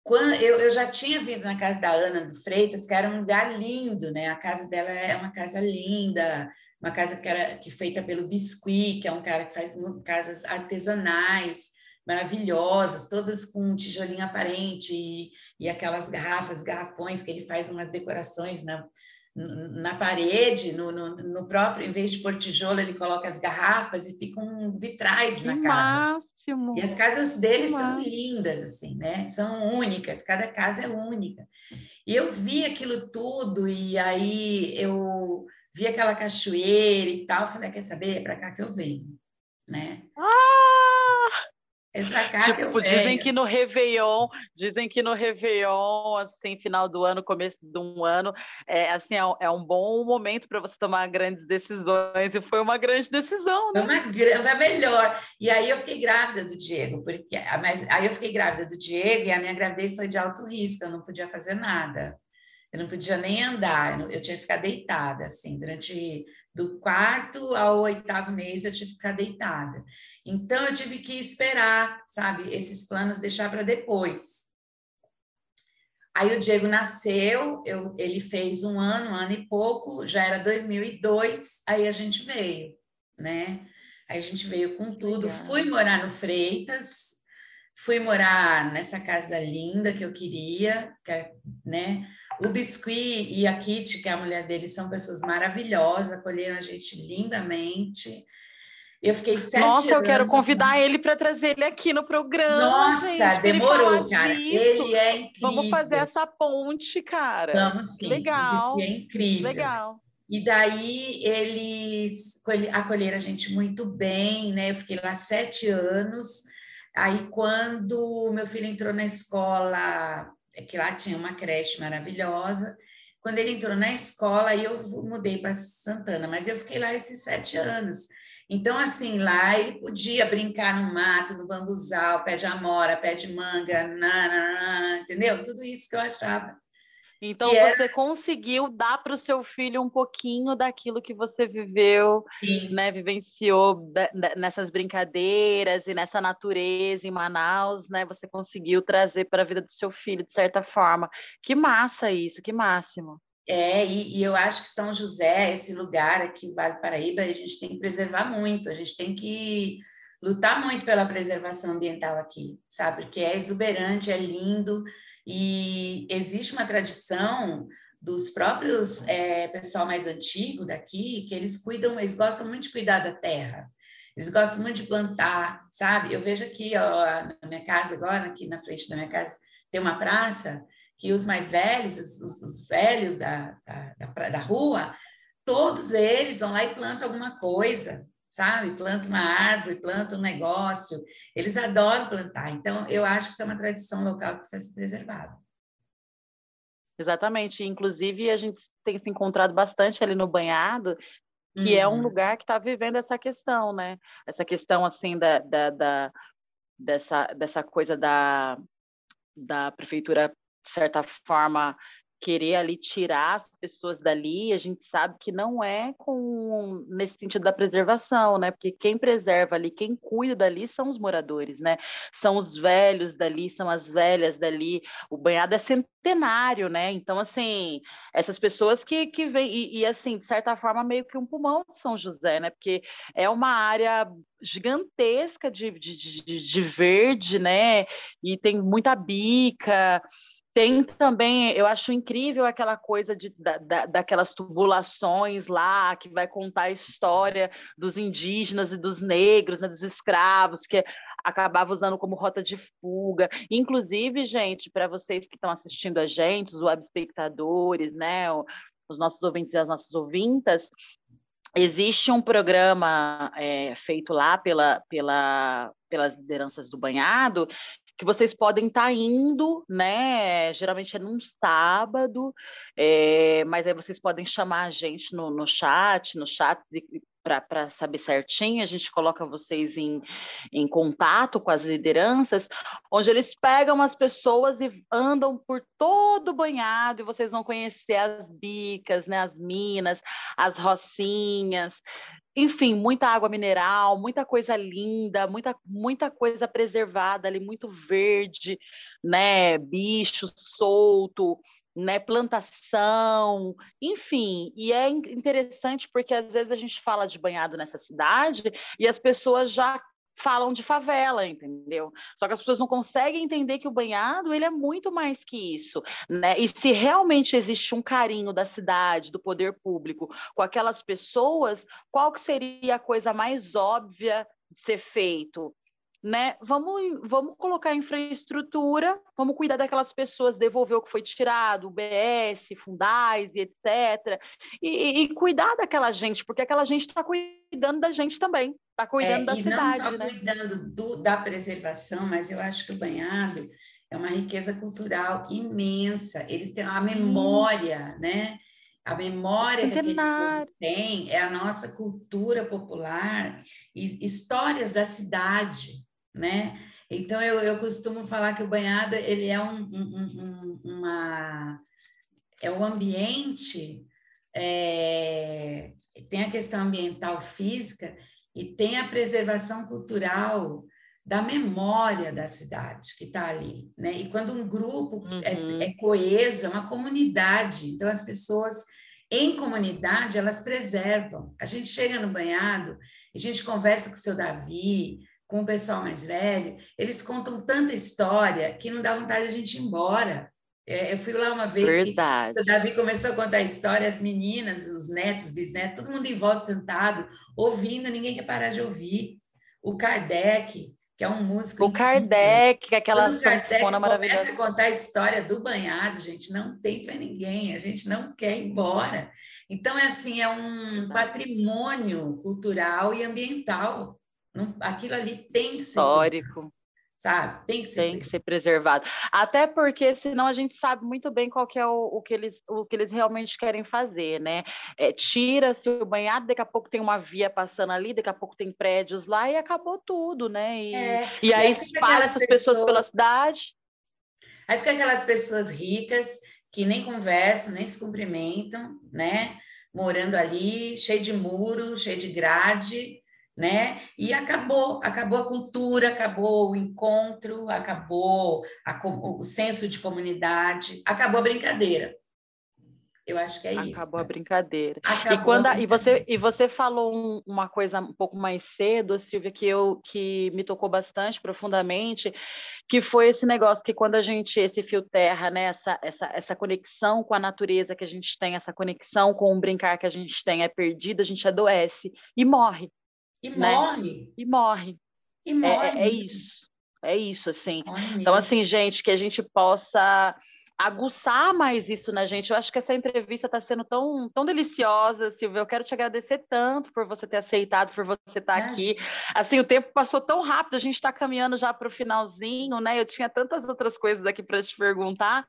Quando eu, eu já tinha vindo na casa da Ana do Freitas, que era um lugar lindo, né? A casa dela é uma casa linda, uma casa que era que feita pelo Biscuit, que é um cara que faz casas artesanais maravilhosas, todas com tijolinho aparente e, e aquelas garrafas, garrafões que ele faz umas decorações na, na parede, no, no, no, próprio, em vez de pôr tijolo, ele coloca as garrafas e ficam vitrais que na casa. Máximo. E as casas deles são lindas, assim, né? São únicas, cada casa é única. E eu vi aquilo tudo, e aí eu vi aquela cachoeira e tal, falei, quer saber? É para cá que eu venho, né? Ah! É cá tipo, que dizem que no Réveillon, dizem que no Réveillon, assim, final do ano, começo de um ano, é, assim, é, é um bom momento para você tomar grandes decisões, e foi uma grande decisão, né? Uma grande, melhor. E aí eu fiquei grávida do Diego, porque mas aí eu fiquei grávida do Diego e a minha gravidez foi de alto risco, eu não podia fazer nada. Eu não podia nem andar, eu tinha que ficar deitada, assim, durante do quarto ao oitavo mês eu tive que ficar deitada. Então eu tive que esperar, sabe, esses planos deixar para depois. Aí o Diego nasceu, eu, ele fez um ano, um ano e pouco, já era 2002, aí a gente veio, né? Aí a gente veio com tudo. Legal. Fui morar no Freitas, fui morar nessa casa linda que eu queria, que, é, né? O Biscuit e a Kitty, que é a mulher dele, são pessoas maravilhosas, acolheram a gente lindamente. Eu fiquei sete Nossa, eu quero convidar ele para trazer ele aqui no programa. Nossa, gente, demorou, cara. Disso. Ele é incrível. Vamos fazer essa ponte, cara. Vamos sim. Legal. É incrível. Legal. E daí eles acolheram a gente muito bem, né? Eu fiquei lá sete anos. Aí, quando meu filho entrou na escola é que lá tinha uma creche maravilhosa. Quando ele entrou na escola, aí eu mudei para Santana, mas eu fiquei lá esses sete anos. Então, assim, lá ele podia brincar no mato, no bambuzal, pé de amora, pé de manga, nanana, entendeu? Tudo isso que eu achava então que você era... conseguiu dar para o seu filho um pouquinho daquilo que você viveu, Sim. né, vivenciou nessas brincadeiras e nessa natureza em Manaus, né? Você conseguiu trazer para a vida do seu filho de certa forma. Que massa isso, que máximo. É, e, e, eu acho que São José, esse lugar aqui, Vale Paraíba, a gente tem que preservar muito, a gente tem que lutar muito pela preservação ambiental aqui, sabe? Porque é exuberante, é lindo, e existe uma tradição dos próprios é, pessoal mais antigo daqui, que eles cuidam, eles gostam muito de cuidar da terra. Eles gostam muito de plantar, sabe? Eu vejo aqui, ó, na minha casa agora, aqui na frente da minha casa, tem uma praça que os mais velhos, os, os velhos da, da, da, da rua, todos eles vão lá e plantam alguma coisa, sabe? Planta uma árvore, planta um negócio. Eles adoram plantar. Então, eu acho que isso é uma tradição local que precisa ser preservada. Exatamente. Inclusive, a gente tem se encontrado bastante ali no banhado que uhum. é um uhum. lugar que está vivendo essa questão, né? Essa questão, assim, da, da, da, dessa, dessa coisa da, da prefeitura, de certa forma, querer ali tirar as pessoas dali, a gente sabe que não é com nesse sentido da preservação, né? Porque quem preserva ali, quem cuida dali são os moradores, né? São os velhos dali, são as velhas dali. O banhado é centenário, né? Então, assim, essas pessoas que, que vêm, e, e assim, de certa forma, meio que um pulmão de São José, né? Porque é uma área gigantesca de, de, de, de verde, né? E tem muita bica, tem também, eu acho incrível aquela coisa de, da, da, daquelas tubulações lá, que vai contar a história dos indígenas e dos negros, né, dos escravos, que acabava usando como rota de fuga. Inclusive, gente, para vocês que estão assistindo a gente, os web espectadores, né, os nossos ouvintes e as nossas ouvintas, existe um programa é, feito lá pela, pela, pelas lideranças do banhado que vocês podem estar tá indo, né? Geralmente é num sábado, é, mas aí vocês podem chamar a gente no, no chat, no chat para saber certinho, a gente coloca vocês em, em contato com as lideranças, onde eles pegam as pessoas e andam por todo o banhado, e vocês vão conhecer as bicas, né, as minas, as rocinhas, enfim, muita água mineral, muita coisa linda, muita, muita coisa preservada ali, muito verde, né? Bicho solto, né? Plantação, enfim. E é interessante porque às vezes a gente fala de banhado nessa cidade e as pessoas já falam de favela, entendeu? Só que as pessoas não conseguem entender que o banhado ele é muito mais que isso, né? E se realmente existe um carinho da cidade, do poder público com aquelas pessoas, qual que seria a coisa mais óbvia de ser feito? Né? Vamos, vamos colocar infraestrutura, vamos cuidar daquelas pessoas, devolver o que foi tirado, UBS, Fundais etc. E, e cuidar daquela gente, porque aquela gente está cuidando da gente também. Está cuidando é, da e cidade. Não só né? cuidando do, da preservação, mas eu acho que o banhado é uma riqueza cultural imensa. Eles têm a memória, né? A memória que aquele povo tem é a nossa cultura popular e histórias da cidade, né? Então eu, eu costumo falar que o banhado ele é um, um, um uma é o ambiente é, tem a questão ambiental física e tem a preservação cultural da memória da cidade que está ali, né? E quando um grupo é, uhum. é, é, coeso, é uma comunidade, então as pessoas em comunidade elas preservam. A gente chega no banhado, a gente conversa com o seu Davi, com o pessoal mais velho, eles contam tanta história que não dá vontade de a gente ir embora. É, eu fui lá uma vez Verdade. que o Davi começou a contar a história, as meninas, os netos, bisnetos, todo mundo em volta sentado, ouvindo, ninguém quer parar de ouvir. O Kardec, que é um músico. O incrível. Kardec, aquela sanfona maravilhosa. começa a contar a história do banhado, gente, não tem para ninguém, a gente não quer ir embora. Então, é assim, é um patrimônio cultural e ambiental. Aquilo ali tem que ser. Histórico sabe? Tem que ser, Tem que ser preservado. Até porque senão a gente sabe muito bem qual que é o, o, que, eles, o que eles realmente querem fazer, né? É, Tira-se o banhado, daqui a pouco tem uma via passando ali, daqui a pouco tem prédios lá e acabou tudo, né? E, é, e aí espalha essas pessoas... pessoas pela cidade. Aí fica aquelas pessoas ricas que nem conversam, nem se cumprimentam, né? Morando ali, cheio de muro, cheio de grade, né? E acabou, acabou a cultura, acabou o encontro, acabou a, o senso de comunidade, acabou a brincadeira. Eu acho que é acabou isso. Acabou a brincadeira. Acabou e quando a, e você e você falou um, uma coisa um pouco mais cedo, Silvia, que eu que me tocou bastante profundamente, que foi esse negócio que quando a gente esse fio terra, né, essa, essa essa conexão com a natureza que a gente tem, essa conexão com o brincar que a gente tem é perdida, a gente adoece e morre. E né? morre. E morre. E morre. É, é, é isso. É isso, assim. então, assim, gente, que a gente possa aguçar mais isso na gente. Eu acho que essa entrevista está sendo tão, tão deliciosa, Silvia. Eu quero te agradecer tanto por você ter aceitado, por você estar tá aqui. Assim, o tempo passou tão rápido, a gente está caminhando já para o finalzinho, né? Eu tinha tantas outras coisas aqui para te perguntar.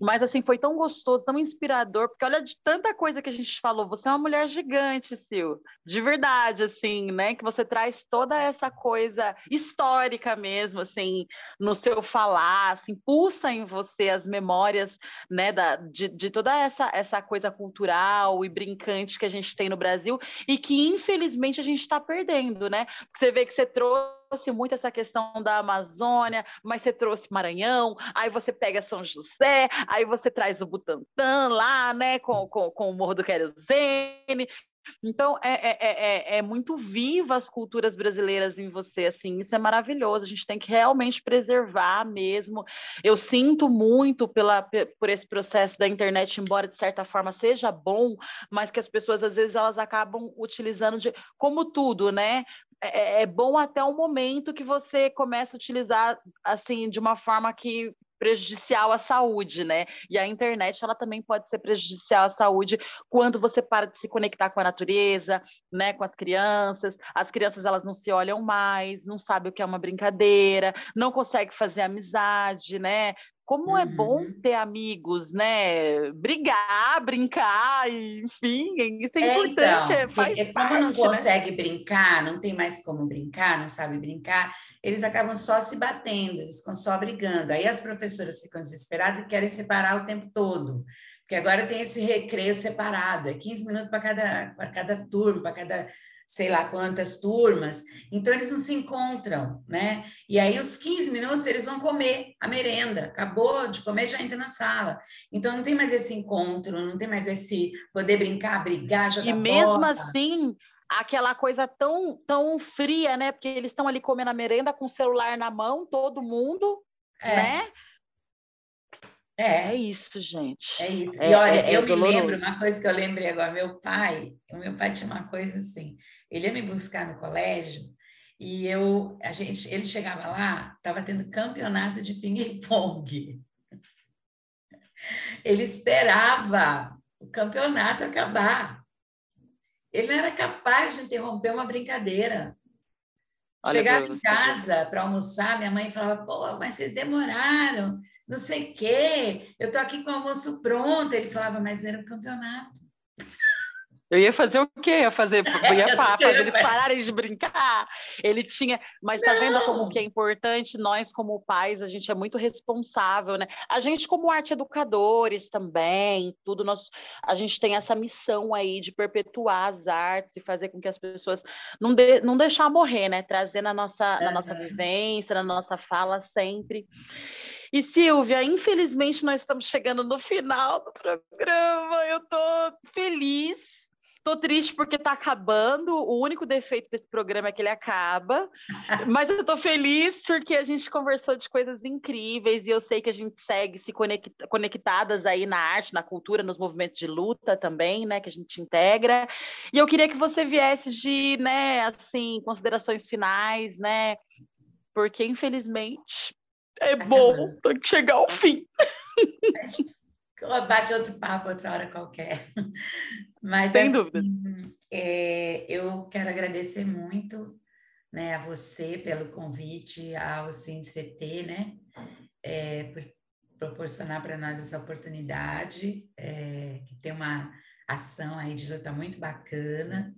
Mas assim, foi tão gostoso, tão inspirador, porque olha de tanta coisa que a gente falou, você é uma mulher gigante, Sil. De verdade, assim, né? Que você traz toda essa coisa histórica mesmo, assim, no seu falar, assim, pulsa em você as memórias, né, da, de, de toda essa, essa coisa cultural e brincante que a gente tem no Brasil e que, infelizmente, a gente está perdendo, né? Você vê que você trouxe trouxe muito essa questão da Amazônia, mas você trouxe Maranhão, aí você pega São José, aí você traz o Butantã lá, né, com, com, com o Morro do Querosene. Então, é, é, é, é, muito viva as culturas brasileiras em você, assim, isso é maravilhoso, a gente tem que realmente preservar mesmo. Eu sinto muito pela, por esse processo da internet, embora de certa forma seja bom, mas que as pessoas, às vezes, elas acabam utilizando de, como tudo, né? É, é bom até o momento que você começa a utilizar, assim, de uma forma que prejudicial à saúde, né? E a internet ela também pode ser prejudicial à saúde quando você para de se conectar com a natureza, né, com as crianças. As crianças elas não se olham mais, não sabem o que é uma brincadeira, não conseguem fazer amizade, né? Como uhum. é bom uhum. ter amigos, né? Brigar, brincar, enfim, isso é, é importante, então, é, faz é, Como não né? consegue né? brincar, não tem mais como brincar, não sabe brincar, eles acabam só se batendo, eles ficam só brigando. Aí as professoras ficam desesperadas e querem separar o tempo todo. Porque agora tem esse recreio separado, é 15 minutos para cada, cada turma, para cada sei lá quantas turmas, então eles não se encontram, né? E aí, os 15 minutos, eles vão comer a merenda, acabou de comer, já entra na sala. Então, não tem mais esse encontro, não tem mais esse poder brincar, brigar, jogar E mesmo assim, aquela coisa tão, tão fria, né? Porque eles estão ali comendo a merenda com o celular na mão, todo mundo, é. né? É. é isso, gente. É isso. É, e olha, é, é eu me doloroso. lembro, uma coisa que eu lembrei agora, meu pai, o meu pai tinha uma coisa assim, ele ia me buscar no colégio e eu, a gente, ele chegava lá, estava tendo campeonato de ping-pong. Ele esperava o campeonato acabar. Ele não era capaz de interromper uma brincadeira. Olha Chegava em casa para almoçar, minha mãe falava: pô, mas vocês demoraram, não sei o quê, eu estou aqui com o almoço pronto. Ele falava: mas era o campeonato. Eu ia fazer o quê? Eu ia fazer, eu ia fazer eles pararem de brincar. Ele tinha, mas tá vendo como que é importante nós como pais, a gente é muito responsável, né? A gente como arte educadores também, tudo nós, a gente tem essa missão aí de perpetuar as artes e fazer com que as pessoas não de, não deixar morrer, né? Trazer na nossa na nossa vivência, na nossa fala sempre. E Silvia, infelizmente nós estamos chegando no final do programa. Eu tô feliz Tô triste porque tá acabando. O único defeito desse programa é que ele acaba. Mas eu tô feliz porque a gente conversou de coisas incríveis e eu sei que a gente segue se conecta, conectadas aí na arte, na cultura, nos movimentos de luta também, né? Que a gente integra. E eu queria que você viesse de, né, assim, considerações finais, né? Porque, infelizmente, é bom, chegar ao fim. bate outro papo outra hora qualquer. Mas, Sem assim, dúvida. É, eu quero agradecer muito né, a você pelo convite ao CT, né, é, por proporcionar para nós essa oportunidade, é, que tem uma ação aí de luta muito bacana.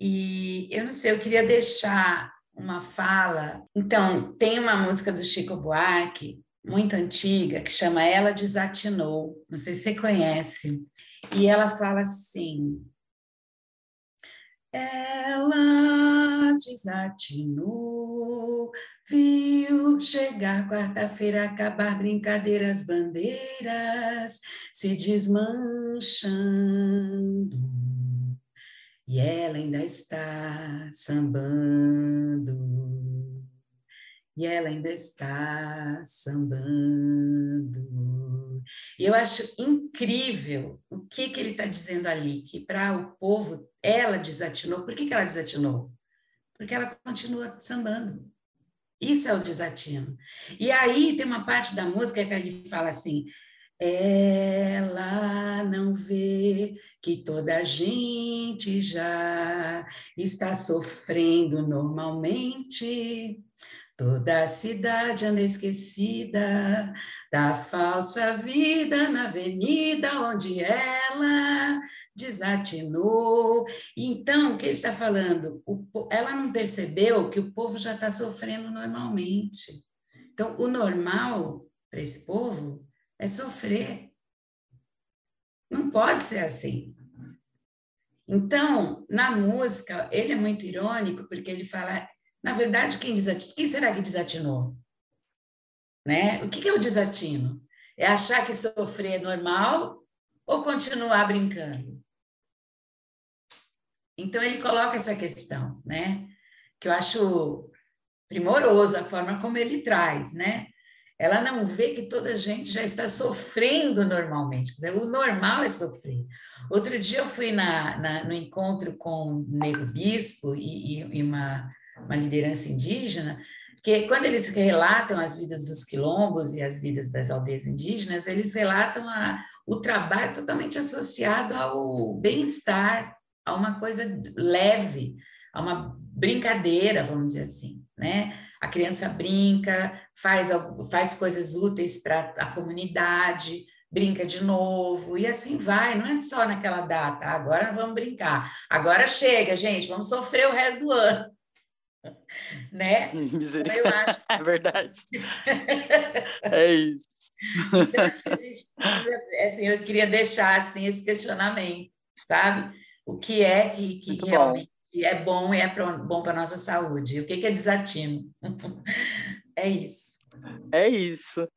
E eu não sei, eu queria deixar uma fala. Então, tem uma música do Chico Buarque muito antiga que chama Ela Desatinou. Não sei se você conhece. E ela fala assim: ela desatinou, viu chegar quarta-feira, acabar brincadeiras, bandeiras se desmanchando. E ela ainda está sambando e ela ainda está sambando. E eu acho incrível o que, que ele está dizendo ali, que para o povo ela desatinou. Por que, que ela desatinou? Porque ela continua sambando. Isso é o desatino. E aí tem uma parte da música que ele fala assim: ela não vê que toda a gente já está sofrendo normalmente Toda a cidade anda esquecida da falsa vida na avenida onde ela desatinou. Então, o que ele está falando? O, ela não percebeu que o povo já está sofrendo normalmente. Então, o normal para esse povo é sofrer. Não pode ser assim. Então, na música, ele é muito irônico, porque ele fala, na verdade, quem, quem será que desatinou? Né? O que é o desatino? É achar que sofrer é normal ou continuar brincando? Então, ele coloca essa questão, né? Que eu acho primoroso a forma como ele traz, né? Ela não vê que toda gente já está sofrendo normalmente. Dizer, o normal é sofrer. Outro dia eu fui na, na no encontro com o Nego Bispo e, e, uma, uma liderança indígena, que quando eles relatam as vidas dos quilombos e as vidas das aldeias indígenas, eles relatam a, o trabalho totalmente associado ao bem-estar, a uma coisa leve, a uma brincadeira, vamos dizer assim, né? A criança brinca, faz, faz coisas úteis para a comunidade, brinca de novo, e assim vai, não é só naquela data, agora vamos brincar, agora chega, gente, vamos sofrer o resto do ano. né? Eu acho. É verdade. é isso. Então, acho que a gente precisa, assim, eu queria deixar assim, esse questionamento, sabe? O que é que, que realmente é bom e é bom para a nossa saúde. O que, que é desatino? é isso. É isso.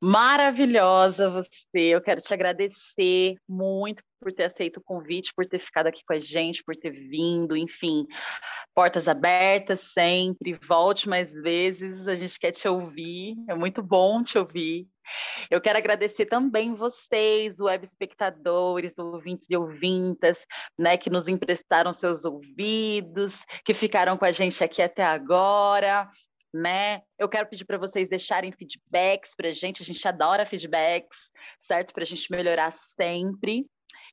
Maravilhosa você. Eu quero te agradecer muito por ter aceito o convite, por ter ficado aqui com a gente, por ter vindo, enfim. Portas abertas sempre. Volte mais vezes. A gente quer te ouvir. É muito bom te ouvir. Eu quero agradecer também vocês, web espectadores, ouvintes e ouvintas, né, que nos emprestaram seus ouvidos, que ficaram com a gente aqui até agora, né? Eu quero pedir para vocês deixarem feedbacks para a gente, a gente adora feedbacks, certo? Para a gente melhorar sempre.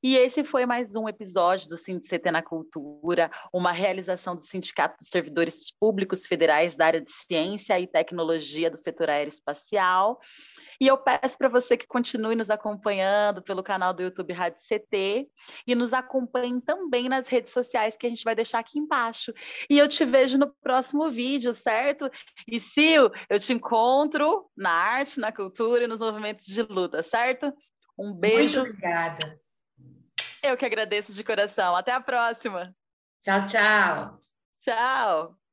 E esse foi mais um episódio do CT na Cultura, uma realização do Sindicato dos Servidores Públicos Federais da área de Ciência e Tecnologia do setor aeroespacial. E eu peço para você que continue nos acompanhando pelo canal do YouTube Rádio CT e nos acompanhe também nas redes sociais que a gente vai deixar aqui embaixo. E eu te vejo no próximo vídeo, certo? E Sil, eu te encontro na arte, na cultura e nos movimentos de luta, certo? Um beijo. Muito obrigada. Eu que agradeço de coração. Até a próxima. Tchau, tchau. Tchau.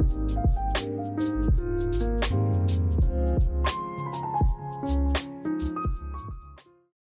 Thank you.